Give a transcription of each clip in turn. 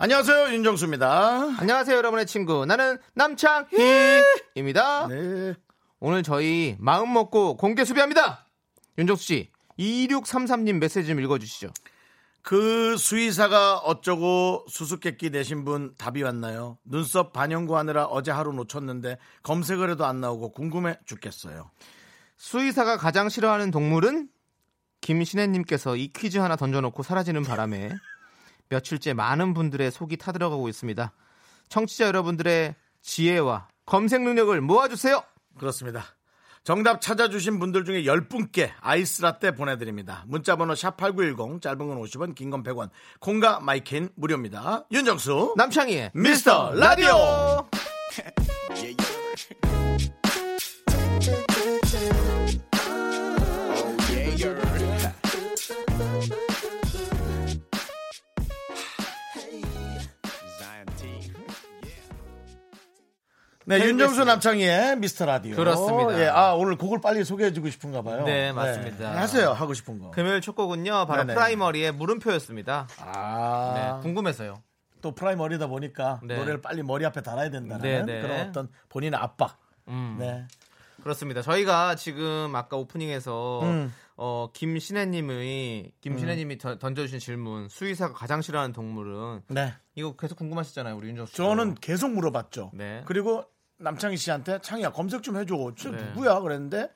안녕하세요 윤정수입니다. 안녕하세요, 여러분의 친구. 나는 남창희입니다. 네. 오늘 저희 마음 먹고 공개 수배합니다. 윤정수 씨, 2633님 메시지 좀 읽어주시죠. 그 수의사가 어쩌고 수수께끼 내신 분 답이 왔나요? 눈썹 반영구 하느라 어제 하루 놓쳤는데 검색을 해도 안 나오고 궁금해 죽겠어요. 수의사가 가장 싫어하는 동물은 김신혜님께서 이 퀴즈 하나 던져놓고 사라지는 바람에 며칠째 많은 분들의 속이 타들어가고 있습니다. 청취자 여러분들의 지혜와 검색 능력을 모아주세요. 그렇습니다. 정답 찾아주신 분들 중에 10분께 아이스라떼 보내드립니다. 문자번호 샵8910 짧은 건 50원 긴 건 100원 콩과 마이킨 무료입니다. 윤정수 남창희의 미스터 라디오 네, 윤정수 남창희의 미스터 라디오. 그렇습니다. 예, 아, 오늘 곡을 빨리 소개해주고 싶은가 봐요. 네, 맞습니다. 하세요, 하고 싶은 거. 금요일 첫 곡은요, 바로 네네. 프라이머리의 물음표였습니다. 아, 네, 궁금해서요. 또 프라이머리다 보니까 네. 노래를 빨리 머리 앞에 달아야 된다는 네네. 그런 어떤 본인의 압박. 음. 네. 그렇습니다. 저희가 지금 아까 오프닝에서 음. 어, 김신혜님이 김신혜님이 던- 던져주신 질문 수의사가 가장 싫어하는 동물은 네. 이거 계속 궁금하시잖아요, 우리 윤정수. 씨. 저는 계속 물어봤죠. 네. 그리고 남창희 씨한테 창희야 검색 좀 해줘. 저 네. 누구야? 그랬는데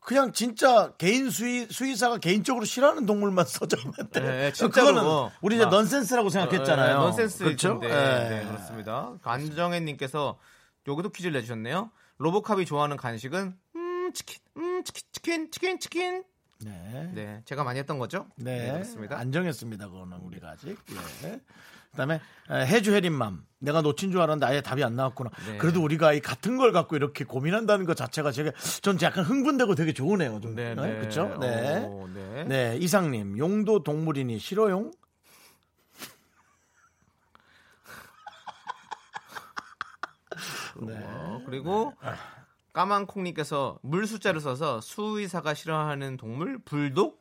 그냥 진짜 개인 수의 수의사가 개인적으로 싫어하는 동물만 써져있는데 네, 진짜로 그거는 우리 이제 막- 넌센스라고 생각했잖아요. 네, 넌센스 그렇죠? 네, 네. 네, 그렇습니다. 안정혜님께서 여기도 퀴즈를 내주셨네요. 로보캅이 좋아하는 간식은 음 치킨, 음 치킨, 치킨, 치킨, 치킨. 네. 네, 제가 많이 했던 거죠? 네, 그렇습니다. 안 정했습니다. 그거는 우리가 아직. 예. 그다음에 에, 해주 해린맘. 내가 놓친 줄 알았는데 아예 답이 안 나왔구나. 네. 그래도 우리가 이 같은 걸 갖고 이렇게 고민한다는 것 자체가 제가 전 약간 흥분되고 되게 좋으네요. 좀. 네, 네, 네. 그렇죠? 네. 오, 네. 네, 이상님 용도 동물이니 싫어용? 네. 어, 그리고 까만콩님께서 물 숫자를 써서 수의사가 싫어하는 동물 불독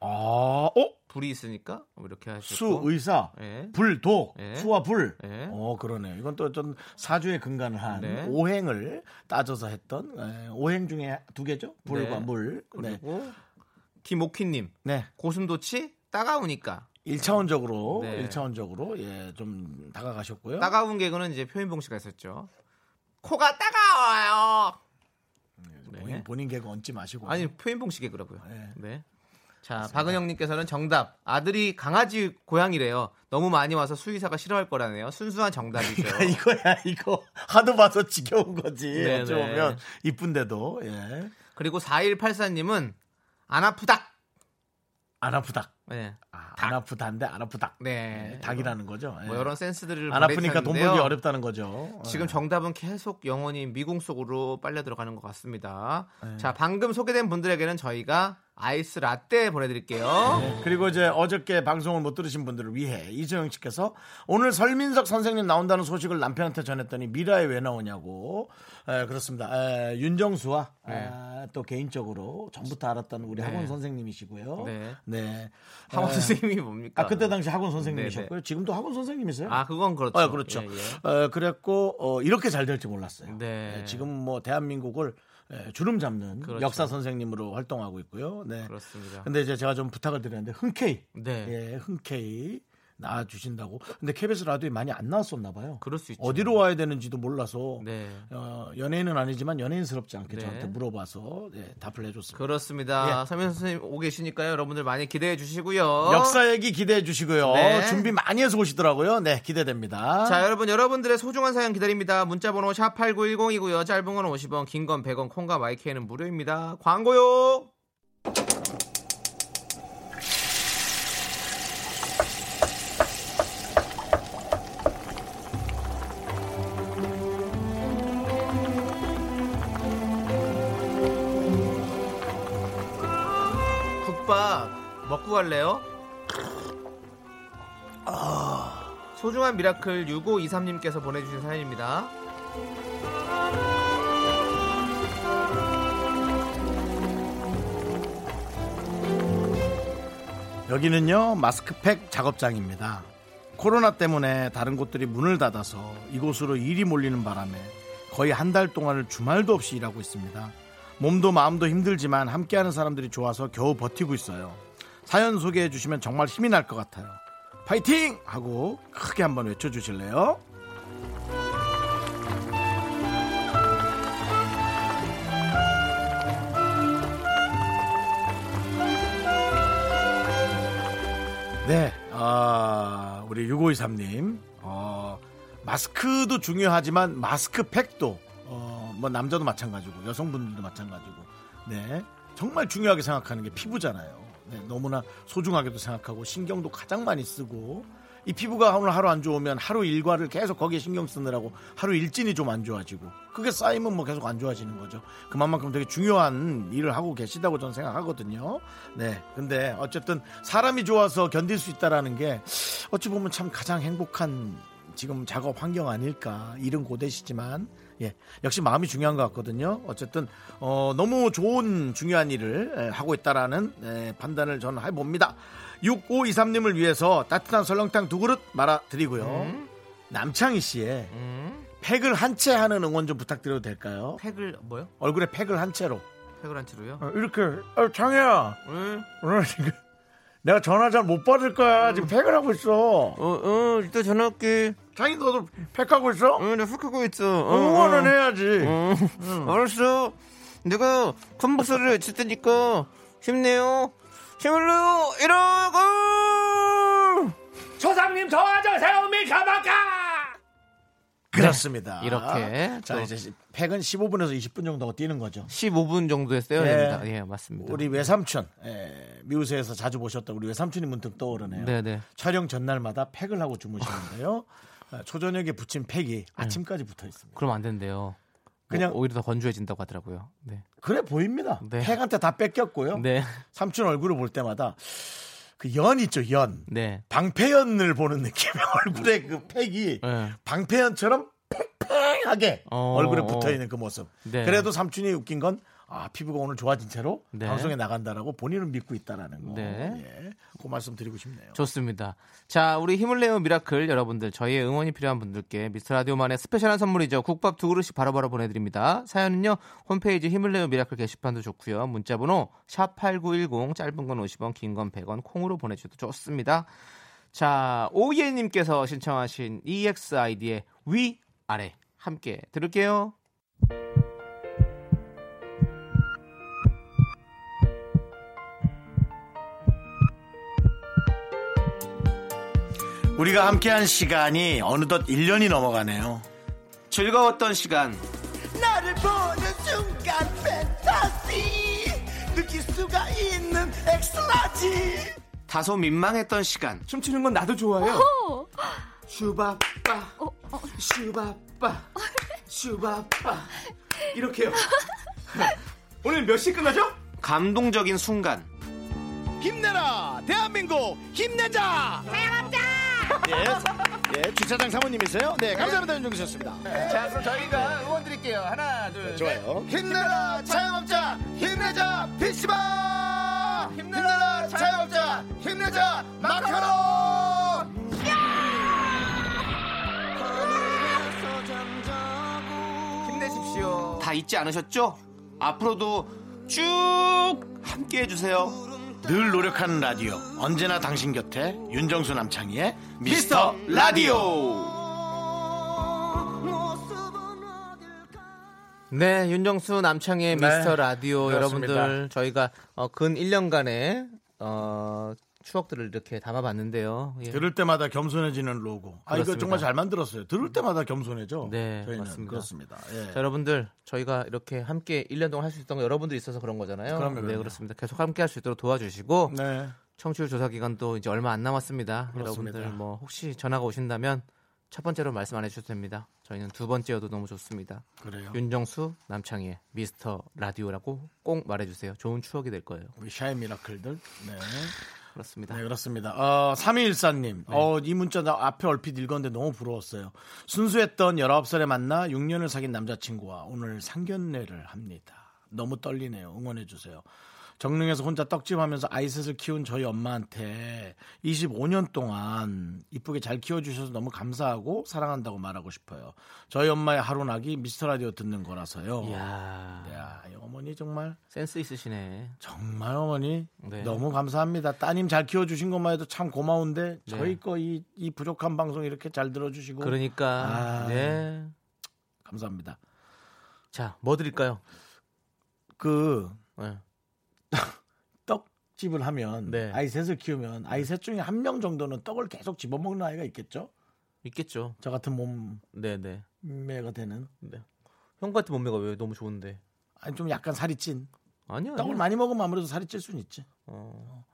아, 어? 불이 있으니까 뭐 이렇게 하시고 수 의사, 예. 불독, 예. 수와 불. 예. 어, 그러네요. 이건 또 어떤 사주에 근간을 한 네. 오행을 따져서 했던 에, 오행 중에 두 개죠. 불과 네. 물. 네. 그리고 김옥희님 네. 고슴도치 따가우니까 1차원적으로 네. 1차원적으로 예, 좀 다가가셨고요. 따가운 개그는 이제 표현봉 씨가 있었죠. 코가 따가워요. 본인, 본인 개그 얹지 마시고. 아니 표현봉 씨 개그라고요. 네. 네. 자 박은영님께서는 정답 아들이 강아지 고양이래요. 너무 많이 와서 수의사가 싫어할 거라네요. 순수한 정답이죠. 이거야 이거 하도 봐서 지겨운 거지. 네네. 어찌 보면 이쁜데도 예. 그리고 4184님은 안 아프다. 안 아프다. 네. 아, 안 아프다인데 안 아프다. 네. 예, 닭이라는 거죠. 예. 뭐 이런 센스들을 안 아프니까 돈. 벌기 어렵다는 거죠. 지금 예. 정답은 계속 영원히 미궁 속으로 빨려 들어가는 것 같습니다. 네. 자, 방금 소개된 분들에게는 저희가 아이스 라떼 보내드릴게요. 네, 그리고 이제 어저께 방송을 못 들으신 분들을 위해 이재영 씨께서 오늘 설민석 선생님 나온다는 소식을 남편한테 전했더니 미라에 왜 나오냐고 에, 그렇습니다. 에, 윤정수와 아, 또 개인적으로 전부터 알았던 우리 네. 학원 선생님이시고요. 네. 네. 학원 에, 선생님이 뭡니까? 아 그때 당시 학원 선생님이셨고요. 네네. 지금도 학원 선생님이세요? 아, 그건 그렇죠. 어, 그렇죠. 예, 예. 어, 그랬고 어, 이렇게 잘될줄 몰랐어요. 네. 네, 지금 뭐 대한민국을 에, 주름 잡는 그렇죠. 역사 선생님으로 활동하고 있고요. 네. 그렇습니다. 근데 이제 제가 좀 부탁을 드렸는데 흔쾌히 네. 예, 흔쾌히 나와 주신다고. 근데 KBS 라디오에 많이 안 나왔었나 봐요. 그럴 수 있죠. 어디로 와야 되는지도 몰라서 네. 어, 연예인은 아니지만 연예인스럽지 않게 네. 저한테 물어봐서 예, 답을 해줬습니다. 그렇습니다. 예. 서민 선생님 오고 계시니까요. 여러분들 많이 기대해 주시고요. 역사 얘기 기대해 주시고요. 네. 준비 많이 해서 오시더라고요. 네, 기대됩니다. 자, 여러분 여러분들의 소중한 사연 기다립니다. 문자 번호 샵 8910이고요. 짧은 건 50원, 긴 건 100원, 콩과 마이크는 무료입니다. 광고요. 먹고 갈래요? 소중한 미라클 6523님께서 보내주신 사연입니다. 여기는요 마스크팩 작업장입니다. 코로나 때문에 다른 곳들이 문을 닫아서 이곳으로 일이 몰리는 바람에 거의 한 달 동안을 주말도 없이 일하고 있습니다. 몸도 마음도 힘들지만 함께하는 사람들이 좋아서 겨우 버티고 있어요. 사연 소개해 주시면 정말 힘이 날 것 같아요. 파이팅! 하고 크게 한번 외쳐 주실래요? 네, 아, 우리 6523님, 어, 마스크도 중요하지만 마스크팩도, 어, 뭐 남자도 마찬가지고 여성분들도 마찬가지고, 네, 정말 중요하게 생각하는 게 피부잖아요. 네, 너무나 소중하게도 생각하고 신경도 가장 많이 쓰고 이 피부가 오늘 하루 안 좋으면 하루 일과를 계속 거기에 신경 쓰느라고 하루 일진이 좀 안 좋아지고 그게 쌓이면 뭐 계속 안 좋아지는 거죠. 그만큼 되게 중요한 일을 하고 계시다고 저는 생각하거든요. 네. 근데 어쨌든 사람이 좋아서 견딜 수 있다라는 게 어찌 보면 참 가장 행복한 지금 작업 환경 아닐까. 일은 고되시지만 예, 역시 마음이 중요한 것 같거든요. 어쨌든 어, 너무 좋은 중요한 일을 에, 하고 있다라는 에, 판단을 저는 해봅니다. 6523님을 위해서 따뜻한 설렁탕 두 그릇 말아드리고요. 남창희 씨의 음, 팩을 한 채 하는 응원 좀 부탁드려도 될까요? 팩을 뭐요? 얼굴에 팩을 한 채로 팩을 한 치로요? 어, 이렇게 어, 창희야 응. 오늘 지금 내가 전화 잘 못 받을 거야 지금 팩을 하고 있어 어, 어, 이따 전화할게. 창희 너도 팩하고 있어? 응, 나훅 하고 있어. 어, 응원은 어. 해야지 응. 알았어. 내가 큰 목소리를 외칠 테니까 힘내요. 힘을 내요. 이러고. 조상님 도와주세요 밀카마카 그렇습니다 이렇게 자또 이제 팩은 15분에서 20분 정도가 뛰는 거죠 15분 정도에 써야 예. 됩니다. 예, 맞습니다. 우리 외삼촌 예, 미우새에서 자주 보셨던 우리 외삼촌이 문득 떠오르네요 네네. 촬영 전날마다 팩을 하고 주무시는데요 아, 초저녁에 붙인 팩이 아침까지 붙어 있습니다 그럼 안 된대요. 그냥- 그냥 오 히려 더 건조해진다고 하더라고요. 네. 그래 보입니다 네. 팩한테 다 뺏겼고요 네. 삼촌 얼굴을 볼 때마다 그 연 있죠 연 네. 방패연을 보는 느낌의 얼굴에 그 팩이 네. 방패연처럼 팽팽하게 어, 얼굴에 어. 붙어 있는 그 모습. 네. 그래도 삼촌이 웃긴 건 아, 피부가 오늘 좋아진 채로 네. 방송에 나간다라고 본인은 믿고 있다라는 거. 네. 예. 그 말씀 드리고 싶네요. 좋습니다. 자, 우리 힘을 내요 미라클 여러분들, 저희의 응원이 필요한 분들께 미스터 라디오만의 스페셜한 선물이죠. 국밥 두 그릇씩 바로바로 보내 드립니다. 사연은요, 홈페이지 힘을 내요 미라클 게시판도 좋고요. 문자 번호 샵8910, 짧은 건 50원, 긴 건 100원, 콩으로 보내 주셔도 좋습니다. 자, 오예 님께서 신청하신 EXID의 위, 아래. 함께 들을게요. 우리가 함께한 시간이 어느덧 1년이 넘어가네요. 즐거웠던 시간. 나를 보는 순간 팬타시 느낄 수가 있는 ecstasy 다소 민망했던 시간. 춤추는 건 나도 좋아요. 슈바빠, 슈바빠, 슈바빠. 이렇게요. 오늘 몇 시 끝나죠? 감동적인 순간. 힘내라 대한민국 힘내자 예, 예, 주차장 사모님이세요? 네, 감사합니다 윤종수 씨였습니다. 자, 그럼 저희가 응원 드릴게요. 하나, 둘, 좋아요. 힘내라 자영업자 힘내자 PC방 힘내라 자영업자 힘내자 마카롱 힘내십시오. 다 잊지 않으셨죠? 앞으로도 쭉 함께 해주세요. 늘 노력하는 라디오. 언제나 당신 곁에 윤정수 남창희의 미스터 라디오. 네, 윤정수 남창의 네, 미스터 라디오. 그렇습니다. 여러분들 저희가 어, 근 1년간의 어, 추억들을 이렇게 담아봤는데요. 예. 들을 때마다 겸손해지는 로고 아 이거 그렇습니다. 정말 잘 만들었어요 들을 때마다 겸손해져 네, 저희는 맞습니다. 그렇습니다 예. 자, 여러분들 저희가 이렇게 함께 1년 동안 할 수 있던 거 여러분들이 있어서 그런 거잖아요. 그럼요, 네. 그렇습니다. 계속 함께 할 수 있도록 도와주시고 네. 청취율 조사 기간도 이제 얼마 안 남았습니다. 그렇습니다. 여러분들 뭐 혹시 전화가 오신다면 첫 번째로 말씀 안 해주셔도 됩니다. 저희는 두 번째여도 너무 좋습니다. 그래요. 윤정수 남창희의 미스터 라디오라고 꼭 말해주세요. 좋은 추억이 될 거예요. 우리 샤이 미라클들. 네. 그렇습니다. 네, 그렇습니다. 어, 3214님. 어, 이 문자 나 앞에 얼핏 읽었는데 너무 부러웠어요. 순수했던 19살에 만나 6년을 사귄 남자친구와 오늘 상견례를 합니다. 너무 떨리네요. 응원해주세요. 정릉에서 혼자 떡집 하면서 아이셋을 키운 저희 엄마한테 25년 동안 이쁘게 잘 키워주셔서 너무 감사하고 사랑한다고 말하고 싶어요. 저희 엄마의 하루나기 미스터 라디오 듣는 거라서요. 이야 야, 이 어머니 정말 센스 있으시네. 정말 어머니 네. 너무 감사합니다. 따님 잘 키워주신 것만 해도 참 고마운데 네. 저희 거이 이 부족한 방송 이렇게 잘 들어주시고 그러니까 아. 네. 감사합니다. 자, 뭐 드릴까요? 그 네. 떡집을 하면 네. 아이 셋을 키우면 아이 셋 중에 한 명 정도는 떡을 계속 집어먹는 아이가 있겠죠. 있겠죠. 저 같은 몸매가 네, 네. 되는 네. 형 같은 몸매가 왜 너무 좋은데? 아니 좀 약간 살이 찐 아니요. 떡을 아니요. 많이 먹으면 아무래도 살이 찔 수는 있지. 어.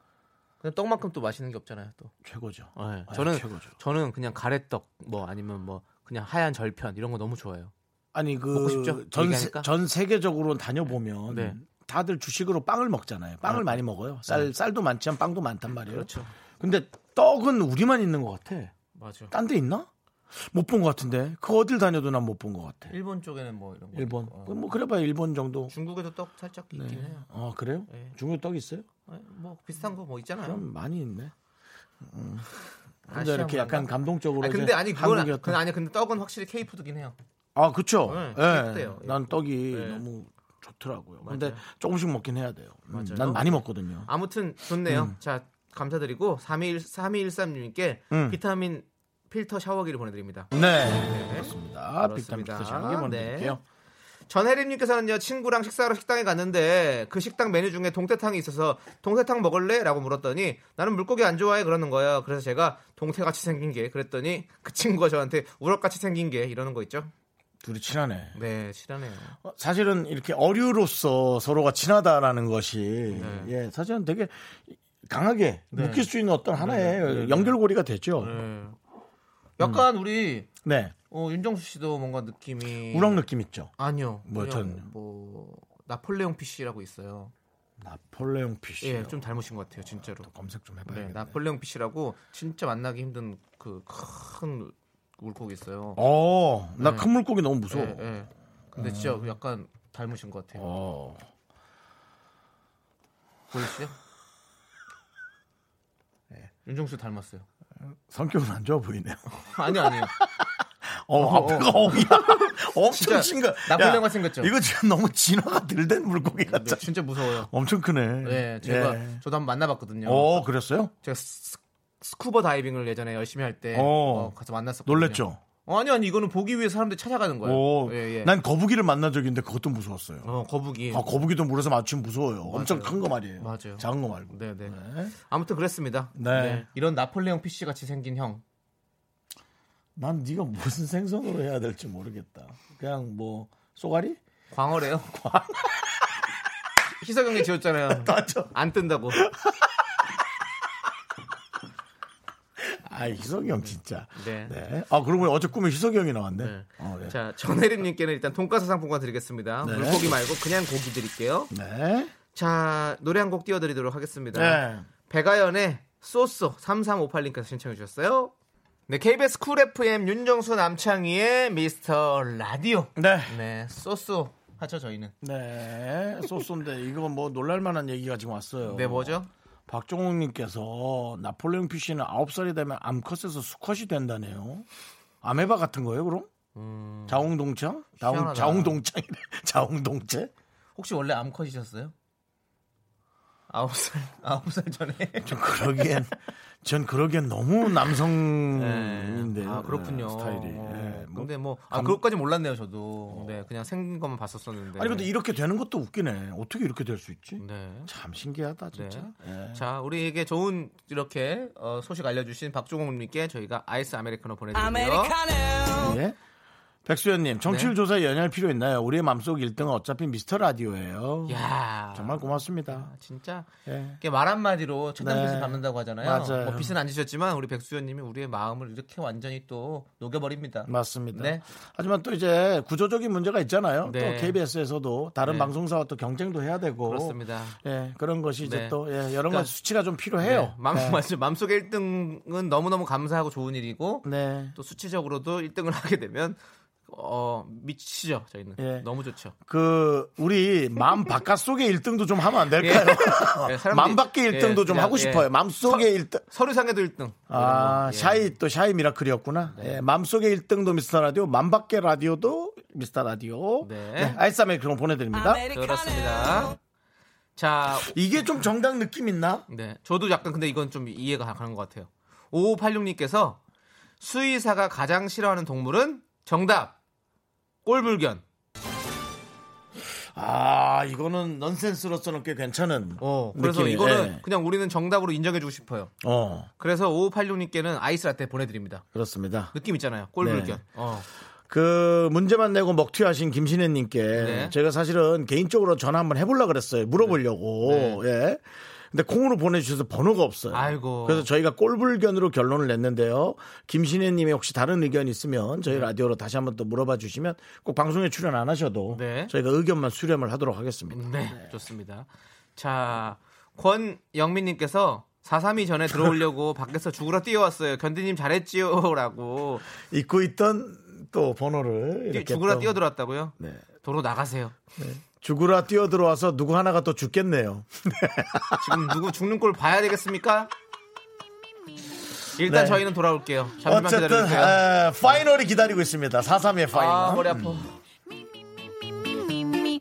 근데 떡만큼 또 맛있는 게 없잖아요, 또. 최고죠. 네. 아, 저는 최고죠. 저는 그냥 가래떡 뭐 아니면 뭐 그냥 하얀 절편 이런 거 너무 좋아해요. 아니? 그전 얘기하니까? 전 세계적으로 다녀보면 네. 다들 주식으로 빵을 먹잖아요. 빵을 많이 먹어요. 쌀 쌀도 많지만 빵도 많단 말이에요. 그렇죠. 근데 떡은 우리만 있는 것 같아. 맞아. 딴 데 있나? 못 본 것 같은데. 그 어딜 다녀도 난 못 본 것 같아. 일본 쪽에는 뭐 이런 거. 일본. 어. 뭐 그래봐야 일본 정도. 중국에도 떡 살짝 있긴 네. 해요. 어 그래요? 네. 중국 떡 있어요? 네, 뭐 비슷한 거 뭐 있잖아요. 그럼 많이 있네. 음. 혼자 아시아 이렇게? 약간 감동적으로. 아 근데 아니 그건 한국이 어떤- 그 아니 근데 떡은 확실히 K 푸드긴 해요. 아. 네, 예. 예쁘대요. 난 떡이 네. 너무 좋더라고요. 근데 맞아요. 조금씩 먹긴 해야 돼요. 음, 맞아요. 난 많이 먹거든요. 아무튼 좋네요. 자 감사드리고 3213 3213님께 음. 비타민 필터 샤워기를 보내드립니다. 네. 그렇습니다. 그렇습니다. 비타민 피터 샤워기 보내드릴게요. 네. 전혜림님께서는요 친구랑 식사하러 식당에 갔는데 그 식당 메뉴 중에 동태탕이 있어서 동태탕 먹을래?라고 물었더니 나는 물고기 안 좋아해 그러는 거예요. 그래서 제가 동태같이 생긴 게 그랬더니 그 친구가 저한테 우럭같이 생긴 게 이러는 거 있죠. 둘이 친하네. 네 실하네요. 어, 사실은 이렇게 어류로서 서로가 친하다라는 것이 네. 예 사실은 되게 강하게 네. 묶일 수 있는 어떤 하나의 네, 네. 연결고리가 되죠. 네. 약간 우리 네, 어, 윤정수 씨도 뭔가 느낌이 우럭 느낌 있죠. 아니요. 뭐, 전요? 뭐 나폴레옹 PC라고 있어요. 나폴레옹 피쉬. 예, 좀 닮으신 것 같아요, 진짜로. 검색 좀 네, 해봐야겠네. 나폴레옹 PC라고 진짜 만나기 힘든 그 큰 물고기 있어요. 어, 나 네. 큰 물고기 너무 무서워. 예, 예. 근데 진짜 약간 닮으신 것 같아요. 어, 보이시죠? 윤정수 닮았어요. 성격은 안 좋아 보이네요. 아니 아니요. 어, 어, 앞에가 어기야. 엄청 진짜 심각. 나폴레옹 야, 생겼죠. 이거 지금 너무 진화가 들된 물고기 네, 같아. 진짜 무서워요. 엄청 크네. 네, 제가 예. 저도 한번 만나봤거든요. 어, 그랬어요? 제가 스, 스쿠버 다이빙을 예전에 열심히 할때 어. 어, 가서 만났었거든요. 놀랬죠? 어, 아니 아니 이거는 보기 위해 사람들이 찾아가는 거예요. 오, 예, 예. 난 거북이를 만난 적이 있는데 그것도 무서웠어요. 어, 거북이. 아, 거북이도 물에서 맞추면 무서워요. 엄청 맞아요. 큰거 말이에요. 맞아요. 작은 거 말고. 네, 네. 네. 아무튼 그랬습니다. 네. 이런 나폴레옹 PC 같이 생긴 형. 난 네가 무슨 생선으로 해야 될지 모르겠다. 그냥 뭐 쏘가리? 광어래요. 희석형이 지었잖아요. 맞죠. 안 뜬다고. 아, 희석이 형 진짜. 네. 네. 아, 그러고 보니 어제 꿈에 희석이 형이 나왔네. 네. 어, 네. 자, 전혜림님께는 일단 돈가스 상품권 드리겠습니다. 네. 물고기 말고 그냥 고기 드릴게요. 네. 자, 노래 한 곡 띄워드리도록 하겠습니다. 네. 백아연의 쏘쏘 3358님께서 신청해 주셨어요. 네, KBS Cool FM 윤정수 남창희의 미스터 라디오. 네. 네, so so 하죠 저희는. 네. so so인데 이거 뭐 놀랄만한 얘기가 지금 왔어요. 네, 뭐죠? 박종욱님께서 나폴레옹 PC는 9살이 되면 암컷에서 수컷이 된다네요. 아메바 같은 거예요, 그럼? 음, 자웅동창? 자웅. 자웅동창이래. 자웅동체? 혹시 원래 암컷이셨어요? 아홉 살 아홉 살 전에. 전 그러기엔, 전 그러기엔 너무 남성인데. 아 그렇군요. 스타일이. 어, 예, 뭐. 근데 뭐 아, 감- 그것까지 몰랐네요 저도. 네, 그냥 생긴 것만 봤었었는데. 아니, 근데 이렇게 되는 것도 웃기네. 어떻게 이렇게 될 수 있지? 네. 참 신기하다, 진짜. 예. 자, 우리에게 좋은 이렇게 어, 소식 알려주신 박종욱님께 저희가 아이스 아메리카노 보내드리고요. 예. 백수연님, 정치율 네. 조사에 연연할 필요 있나요? 우리의 맘속 1등은 어차피 미스터 라디오예요. 야 정말 고맙습니다. 진짜 예. 말 한마디로 첫단빛을 네. 밟는다고 하잖아요. 맞아요. 뭐 빛은 안 지셨지만 우리 백수연님이 우리의 마음을 이렇게 완전히 또 녹여버립니다. 맞습니다. 네. 하지만 또 이제 구조적인 문제가 있잖아요. 네. 또 KBS에서도 다른 네. 방송사와 또 경쟁도 해야 되고. 그렇습니다. 예, 그런 것이 이제 네. 또 예, 여러 그러니까- 가지 수치가 좀 필요해요. 네. 맘, 네. 마음속의 1등은 너무너무 감사하고 좋은 일이고 네. 또 수치적으로도 1등을 하게 되면 어 미치죠 저희는 예. 너무 좋죠. 그 우리 마음 바깥 속의 1등도 좀 하면 안 될까요? 예, 사람들이- 마음 밖의 1등도 예, 좀 하고 예. 싶어요. 마음 속의 1등. 서류상에도 1등. 아, 예. 샤이 또 샤이 미라클이었구나. 예, 마음 속의 1등도 미스터 라디오, 맘 밖의 라디오도 미스터 라디오. 네. 네, 아이스아메 그럼 보내드립니다. 그렇습니다. 자, 이게 좀 정당 느낌 있나? 네. 저도 약간 근데 이건 좀 이해가 가는 것 같아요. 5586님께서 수의사가 가장 싫어하는 동물은 정답. 꼴불견. 아, 이거는 넌센스로서는 꽤 괜찮은. 어, 그래서 느낌이에요. 이거는 예. 그냥 우리는 정답으로 인정해주고 싶어요. 어, 그래서 5586님께는 아이스 라떼 보내드립니다. 그렇습니다. 느낌 있잖아요. 꼴불견. 네. 어. 그 문제만 내고 먹튀하신 김신혜님께 네. 제가 사실은 개인적으로 전화 한번 해보려 그랬어요. 물어보려고. 예. 근데 콩으로 보내주셔서 번호가 없어요. 네. 아이고. 그래서 저희가 꼴불견으로 결론을 냈는데요. 김신혜님이 혹시 다른 의견 있으면 저희 라디오로 다시 한번 또 물어봐 주시면 꼭 방송에 출연 안 하셔도 네. 저희가 의견만 수렴을 하도록 하겠습니다. 네, 좋습니다. 자, 권영민님께서 432 전에 들어오려고 밖에서 죽으러 뛰어왔어요. 견디님 잘했지요라고 잊고 있던 또 번호를 이렇게 죽으러 또- 뛰어들었다고요? 네. 도로 나가세요. 죽으라 뛰어들어와서 누구 하나가 또 죽겠네요. 지금 누구 죽는 꼴 봐야 되겠습니까? 일단 네. 저희는 돌아올게요. 잠시만 어쨌든. 에, final이 기다리고 있습니다. 4-3의 final. 아, 머리 아파. me, me, me,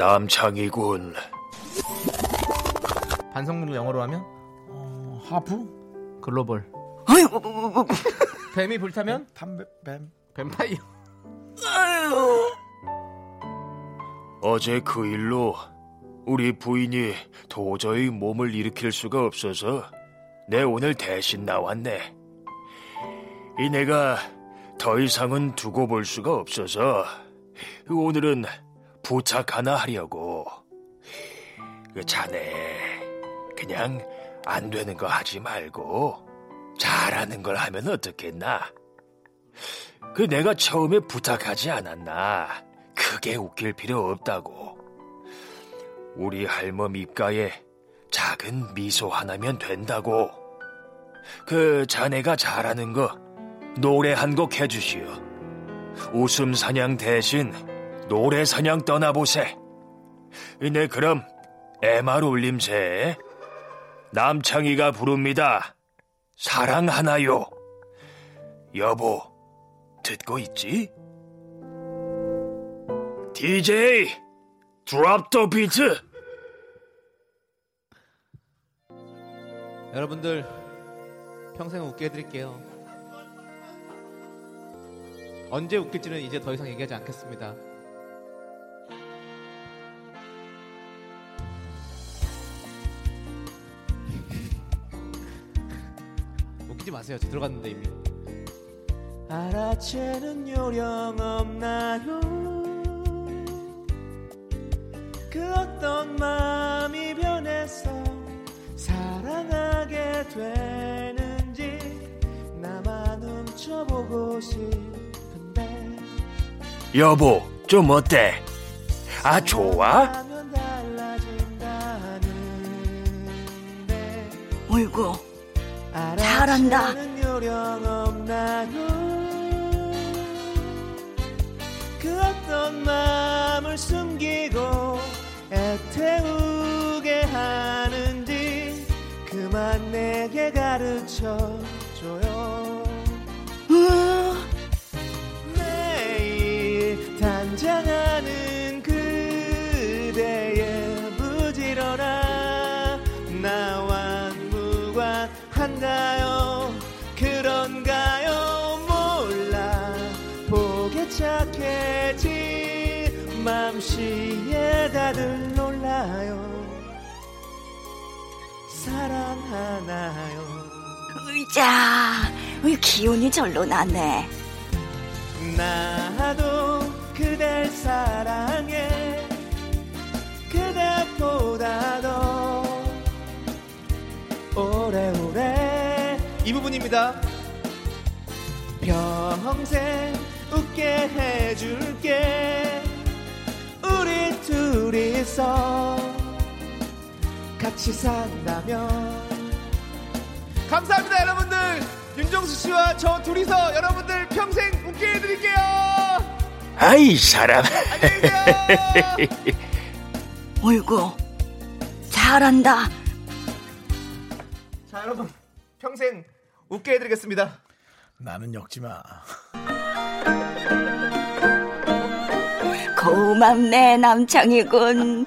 남창이군. 반성문을 영어로 하면 하프? 글로벌. 뱀이 불타면 담배 뱀. 뱀파이어. 어제 그 일로 우리 부인이 도저히 몸을 일으킬 수가 없어서 내 오늘 대신 나왔네. 이 내가 더 이상은 두고 볼 수가 없어서 오늘은 부탁 하나 하려고. 그 자네 그냥 안 되는 거 하지 말고 잘하는 걸 하면 어떻겠나? 그 내가 처음에 부탁하지 않았나? 크게 웃길 필요 없다고. 우리 할멈 입가에 작은 미소 하나면 된다고. 그 자네가 잘하는 거 노래 한 곡 해주시오. 웃음 사냥 대신 노래 사냥 떠나보세. 네 그럼 MR 울림새 남창희가 부릅니다. 사랑하나요? 여보, 듣고 있지? DJ, 드롭 더 비트. 여러분들 평생 웃게 해드릴게요. 언제 웃길지는 이제 더 이상 얘기하지 않겠습니다. 웃기지 마세요. 저 들어갔는데 이미. 알아채는 요령 없나요? 그 어떤 마음이 변해서 사랑하게 되는지 나만 훔쳐보고 싶은데 여보, 좀 어때? 아, 좋아? 어이구, 잘한다. 그 어떤 마음을 숨기고 애태우게 하는지 그만 내게 가르쳐줘요 다들 놀라요. 사랑하나요. 의자, 의 기운이 절로 나네. 나도 그댈 사랑해. 그대보다도 오래오래. 이 부분입니다. 평생 웃게 해줄게 둘이서 같이 산다면 감사합니다 여러분들 윤정수 씨와 저 둘이서 여러분들 평생 웃게 해드릴게요 아이 사람. 안녕히 계세요 어이구, 잘한다. 자 여러분 평생 웃게 해드리겠습니다 나는 엮지 마. 고맙네, 남창이군.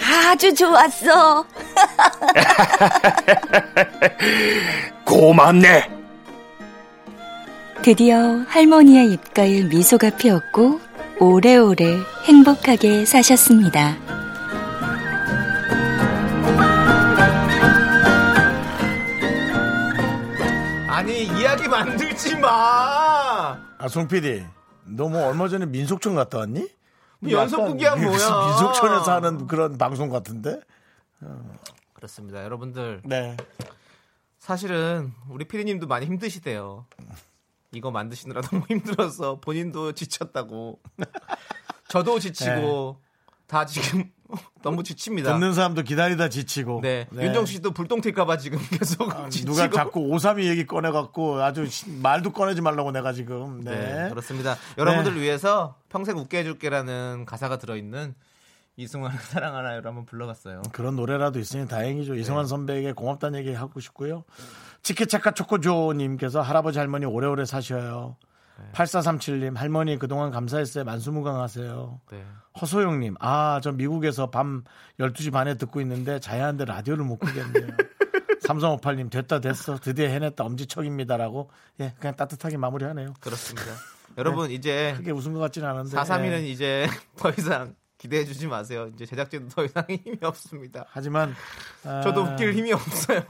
아주 좋았어. 고맙네. 드디어 할머니의 입가에 미소가 피었고 오래오래 행복하게 사셨습니다. 아니 이야기 만들지 마 아, 송 PD. 너 뭐 얼마 전에 민속촌 갔다 왔니? 뭐 연속극이야, 뭐야. 민속촌에서 하는 그런 방송 같은데? 그렇습니다 여러분들 네. 사실은 우리 피디님도 많이 힘드시대요 이거 만드시느라 너무 힘들어서 본인도 지쳤다고 저도 지치고 다 지금 너무 지칩니다 듣는 사람도 기다리다 지치고. 네. 윤정수 씨도 불똥 튈까봐 지금 계속 아, 지치고. 누가 자꾸 오삼이 얘기 꺼내갖고 아주 시- 말도 꺼내지 말라고 내가 지금. 네, 네. 그렇습니다. 여러분들 위해서 평생 웃게 해줄게라는 가사가 들어있는 이승환의 사랑하나요를 한번 불러봤어요. 그런 노래라도 있으니 다행이죠. 네. 이승환 선배에게 고맙다는 얘기 하고 싶고요. 치키차카 초코조님께서 할아버지 할머니 오래오래 사셔요. 네. 8437님 할머니 그동안 감사했어요. 만수무강하세요. 네. 허소영님 아 저 미국에서 밤 12시 반에 듣고 있는데 자야 하는데 라디오를 못 끄겠네요. 삼성오팔님 됐다 됐어 드디어 해냈다 엄지척입니다라고 예 그냥 따뜻하게 마무리하네요. 그렇습니다. 여러분 이제 크게 웃은 것 같지는 않은데 432는 예. 이제 더 이상 기대해 주지 마세요. 이제 제작진도 더 이상 힘이 없습니다. 하지만 아, 저도 웃길 힘이 없어요.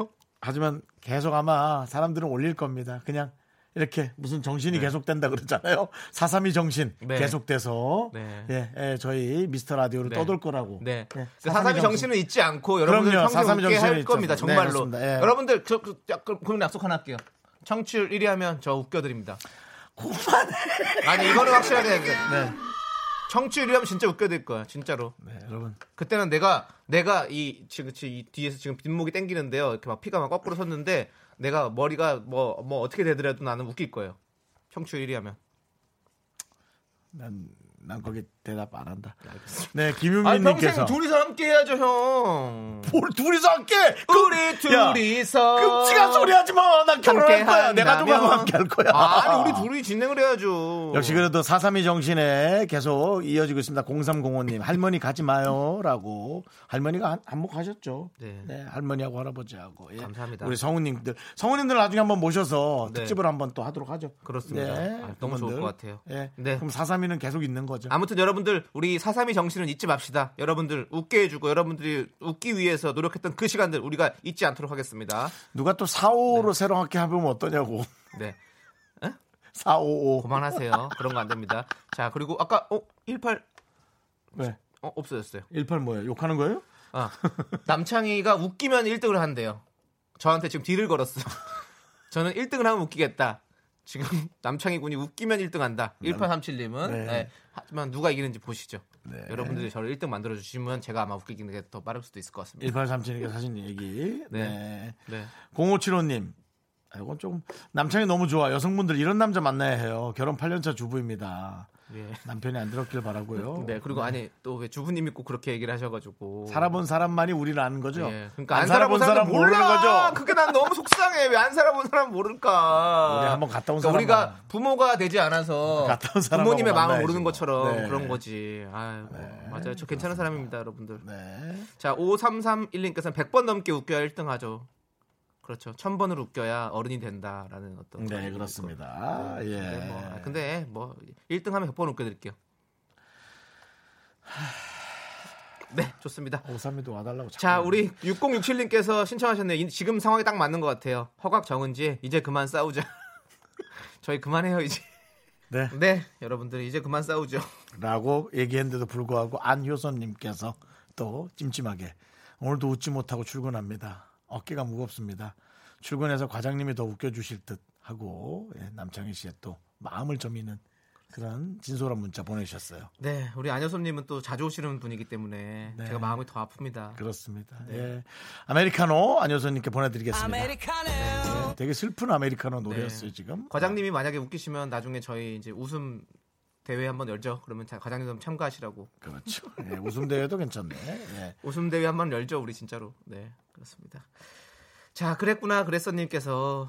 하지만 계속 아마 사람들은 올릴 겁니다. 그냥 이렇게 무슨 정신이 계속된다 그러잖아요. 432 정신 네. 계속돼서 네. 예, 예, 저희 미스터 라디오를 네. 떠돌 거라고. 네. 예, 그 사삼이 정신 은 잊지 않고 여러분들 그럼요. 평생 사삼이 웃게 할. 겁니다. 네, 정말로. 예. 여러분들 저, 그, 그럼 약속 하나 할게요. 청취율 1위 하면 저 웃겨드립니다. 그만해. 아니 이거는 확실하게 돼. 네. 청취율 1위 하면 진짜 웃겨드릴 거야. 진짜로. 네, 여러분. 그때는 내가 내가 이 지금 이 뒤에서 지금 뒷목이 땡기는데요. 이렇게 막 피가 막 거꾸로 섰는데 내가 머리가 뭐 뭐 어떻게 되더라도 나는 웃길 거예요. 청취율 1위 하면. 난, 난 거기 대답 안 한다. 네, 아 김윤민님께서 평생 둘이서 함께 해야죠, 형. 뭘 둘이서 함께? 우리 야, 둘이서 끔찍한 소리 하지 마. 난 결혼할 거야. 내 가족하고 한다면- 함께 할 거야. 아 니 우리 둘이 진행을 해야죠. 역시 그래도 432 정신에 계속 이어지고 있습니다. 0305님, 할머니 가지 마요. 라고. 할머니가 한- 한몫하셨죠. 네. 네. 할머니하고 할아버지하고. 예. 감사합니다. 우리 성우님들. 성우님들 나중에 한번 모셔서 네. 특집을 한번 또 하도록 하죠. 그렇습니다. 아, 너무 좋을. 것 같아요. 예. 네. 그럼 432는 계속 있는 거죠. 아무튼 여러분들 우리 사삼이 정신은 잊지 맙시다. 여러분들 웃게 해주고 여러분들이 웃기 위해서 노력했던 그 시간들 우리가 잊지 않도록 하겠습니다. 누가 또 455로 새롭게 해보면 어떠냐고. 네, 455. 그만하세요. 그런 거 안 됩니다. 자 그리고 아까 어 18, 왜? 어 없어졌어요. 18 뭐예요? 욕하는 거예요? 아 남창희가 웃기면 1등을 한대요. 저한테 지금 딜을 걸었어요. 저는 1등을 하면 웃기겠다. 지금 남창희 군이 웃기면 1등 한다. 1837님은. 네. 하지만 누가 이기는지 보시죠. 네. 여러분들이 저를 1등 만들어 주시면 제가 아마 웃기는 게 더 빠를 수도 있을 것 같습니다. 1837님께 사신 얘기. 네. 네. 네. 0575님. 아, 이건 좀 남창이 너무 좋아. 여성분들 이런 남자 만나야 해요. 결혼 8년차 주부입니다. 예. 남편이 안 들었길 바라고요. 네. 그리고 아니 또왜 주부님이 꼭 그렇게 얘기를 하셔가지고. 살아본 사람만이 우리를 아는 거죠. 예. 그러니까 안, 살아본 사람 모르는 거죠. 그게 난 너무 속상해. 왜 안 살아본 사람 모를까? 우리 한번 갔다 온 그러니까 우리가 사람만. 부모가 되지 않아서 갔다 온 사람하고 부모님의 마음을 모르는 뭐. 것처럼 네. 그런 거지. 아유, 맞아요. 저 괜찮은 사람입니다, 여러분들. 네. 자, 5331님께서는 100번 넘게 웃겨야 1등 하죠. 그렇죠. 1000번을 웃겨야 어른이 된다라는 어떤 네, 그렇습니다. 예. 네, 뭐, 아, 근데 뭐 1등 하면 100번 웃겨 드릴게요. 네, 좋습니다. 오삼이도 와달라고. 자, 우리 6067님께서 신청하셨네요. 이- 지금 상황이 딱 맞는 것 같아요. 허각 정은지 이제 그만 싸우자. 저희 그만해요 이제. 네. 네, 여러분들 이제 그만 싸우죠. 라고 얘기했는데도 불구하고 안효선님께서 또 찜찜하게 오늘도 웃지 못하고 출근합니다. 어깨가 무겁습니다. 출근해서 과장님이 더 웃겨주실 듯 하고 예, 남창희 씨의 또 마음을 점이는 그런 진솔한 문자 보내주셨어요. 네, 우리 안효섭님은 또 자주 오시는 분이기 때문에 네. 제가 마음이 더 아픕니다. 그렇습니다. 예. 아메리카노 안효선님께 보내드리겠습니다. 네, 되게 슬픈 아메리카노 노래였어요 네. 지금. 과장님이 만약에 웃기시면 나중에 저희 이제 웃음 대회 한번 열죠. 그러면 한번 참가하시라고. 그렇죠. 예, 웃음 대회도 괜찮네. 예. 웃음 대회 한번 열죠, 우리 진짜로. 네, 그렇습니다. 자, 그랬구나, 그랬어님께서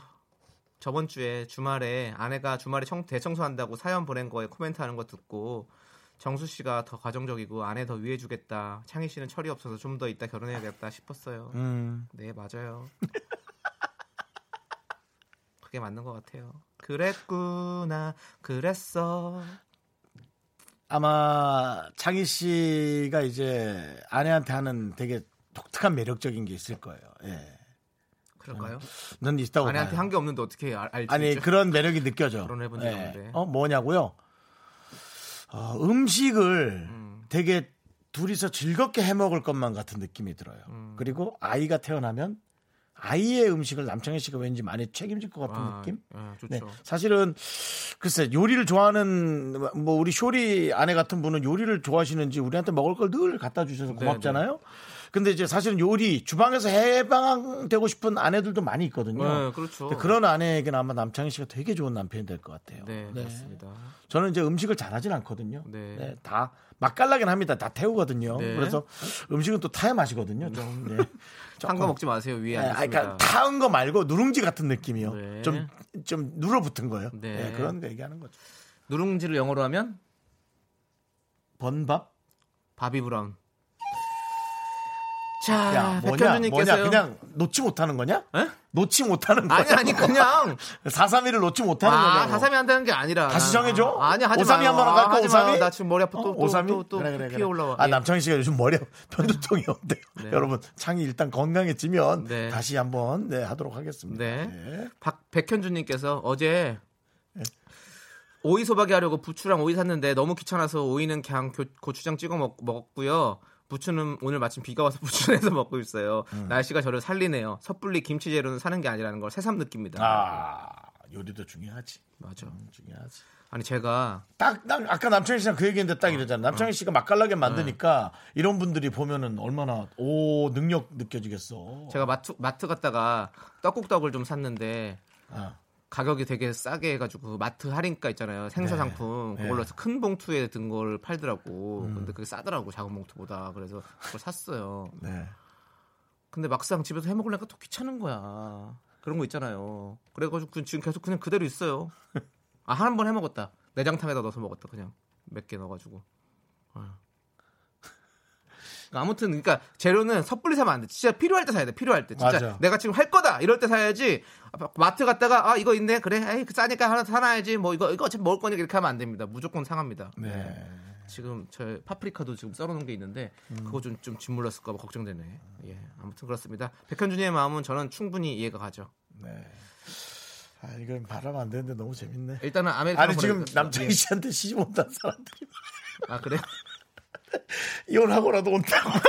저번 주에 주말에 아내가 주말에 청, 대청소한다고 사연 보낸 거에 코멘트하는 거 듣고 정수 씨가 더 가정적이고 아내 더 위해주겠다. 창희 씨는 철이 없어서 좀더 이따 결혼해야겠다 싶었어요. 음, 네, 맞아요. 그게 맞는 것 같아요. 그랬구나, 그랬어. 아마 창희 씨가 이제 아내한테 하는 되게 독특한 매력적인 게 있을 거예요. 예. 그럴까요? 넌 있다고 아내한테. 한 게 없는데 어떻게 알, 알지? 아니 그런 매력이 느껴져. 결혼해본 적이 없는데. 어 뭐냐고요? 어, 음식을 음. 되게 둘이서 즐겁게 해 먹을 것만 같은 느낌이 들어요. 음. 그리고 아이가 태어나면 아이의 음식을 남창희 씨가 왠지 많이 책임질 것 같은 아, 느낌? 아. 네, 사실은 글쎄 요리를 좋아하는 뭐 우리 쇼리 아내 같은 분은 요리를 좋아하시는지 우리한테 먹을 걸 늘 갖다 주셔서 네, 고맙잖아요. 근데 이제 사실은 요리 주방에서 해방되고 싶은 아내들도 많이 있거든요. 네, 그렇죠. 그런 아내에게는 아마 남창희 씨가 되게 좋은 남편이 될 것 같아요. 네, 네. 맞습니다. 저는 이제 음식을 잘하진 않거든요. 네. 네, 다 맛깔나긴 합니다. 다 태우거든요. 네. 그래서 음식은 또 타야 맛이거든요. 좀 네. 탄거 먹지 마세요. 위에 네. 그러니까 타은 거 말고 누룽지 같은 느낌이요. 네. 좀좀 눌어붙은 거요. 네. 네, 그런 거 얘기하는 거죠. 누룽지를 영어로 하면 번밥? 바비 브라운. 자, 야, 뭐냐? 뭐냐? 그냥 놓지 못하는 거냐? 에? 놓지 못하는 거야. 아니 아니 그냥 431을 놓지 못하는 아, 거냐고. 사삼이 한다는 게 아니라 다시 정해줘? 아, 아니 하지 오삼이 마요. 한번 갈까? 아, 하지 마요. 오삼이? 나 지금 머리 아파 어? 또또 오삼이? 또, 또, 그래, 그래, 그래. 올라와. 아, 예. 남창희 씨가 요즘 머리에 편두통이 온대요. 네. 여러분, 창이 일단 건강해지면 네. 다시 한번 네, 하도록 하겠습니다. 네. 네. 박 백현주님께서 어제 오이 소박이 하려고 부추랑 오이 샀는데 너무 귀찮아서 오이는 그냥 교- 고추장 찍어 먹, 먹었고요. 부추는 오늘 마침 비가 와서 부추내서 먹고 있어요. 음. 날씨가 저를 살리네요. 섣불리 김치 재료는 사는 게 아니라는 걸 새삼 느낍니다. 아, 요리도 중요하지. 맞아. 음, 중요하지. 아니 제가 딱, 딱 아까 남창희 씨랑 그 얘기했는데 딱 이러잖아. 어. 남창희 씨가 맛깔나게 만드니까 이런 분들이 보면은 얼마나 오 능력 느껴지겠어. 제가 마트 마트 갔다가 떡국떡을 좀 샀는데 아, 가격이 되게 싸게 해가지고 마트 할인가 있잖아요. 생서 네. 상품. 네. 그걸로 해서 큰 봉투에 든 걸 팔더라고. 음. 근데 그게 싸더라고 작은 봉투보다. 그래서 그걸 샀어요. 네. 근데 막상 집에서 해 먹으려니까 또 귀찮은 거야. 그런 거 있잖아요. 그래가지고 그- 지금 계속 그냥 그대로 있어요. 아 한 번 해 먹었다. 내장탕에다 넣어서 먹었다 그냥. 몇 개 넣어가지고. 아유. 그러니까 아무튼 그러니까 재료는 섣불리 사면 안 돼. 진짜 필요할 때 사야 돼. 필요할 때. 진짜 맞아. 내가 지금 할 거다. 이럴 때 사야지. 마트 갔다가 아 이거 있네. 그래. 에이 그 싸니까 하나 사놔야지. 뭐 이거 이거 어차피 먹을 거니까 이렇게 하면 안 됩니다. 무조건 상합니다. 네. 지금 저 파프리카도 지금 썰어놓은 게 있는데 그거 좀 좀 짓물렀을까 봐 걱정되네. 예. 아무튼 그렇습니다. 백현준이의 마음은 저는 충분히 이해가 가죠. 네. 아, 이건 바라면 안 되는데 너무 재밌네. 일단은 아메리카노 아니 지금. 남창희 씨한테 시집 온다는 사람들이 예. 아 그래? 이혼하고라도 온다고.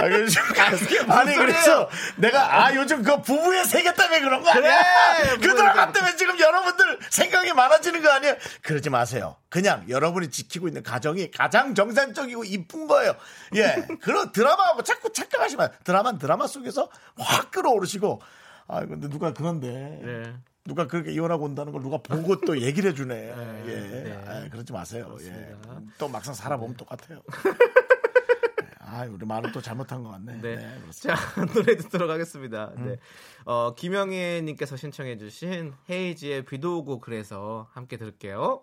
아, 요즘 아니 그래서 내가 아 요즘 그 부부의 세계 때문에 그런 거 아니야? 그래, 그 드라마 때문에 지금 여러분들 생각이 많아지는 거 아니에요? 그러지 마세요. 그냥 여러분이 지키고 있는 가정이 가장 정상적이고 이쁜 거예요. 예, 그런 드라마하고 자꾸 착각하시면 드라마는 드라마 속에서 확 끌어오르시고 아 근데 누가 그런데 네. 누가 그렇게 이혼하고 온다는 걸 누가 보고 또 얘기를 해주네. 예, 아, 그러지 마세요. 예. 또 막상 살아보면 똑같아요. 아, 우리 말은 또 잘못한 것 같네. 네. 네. 자, 노래 듣도록 하겠습니다. 네. 어, 김영애님께서 신청해주신 헤이지의 비도 오고 그래서 함께 들을게요.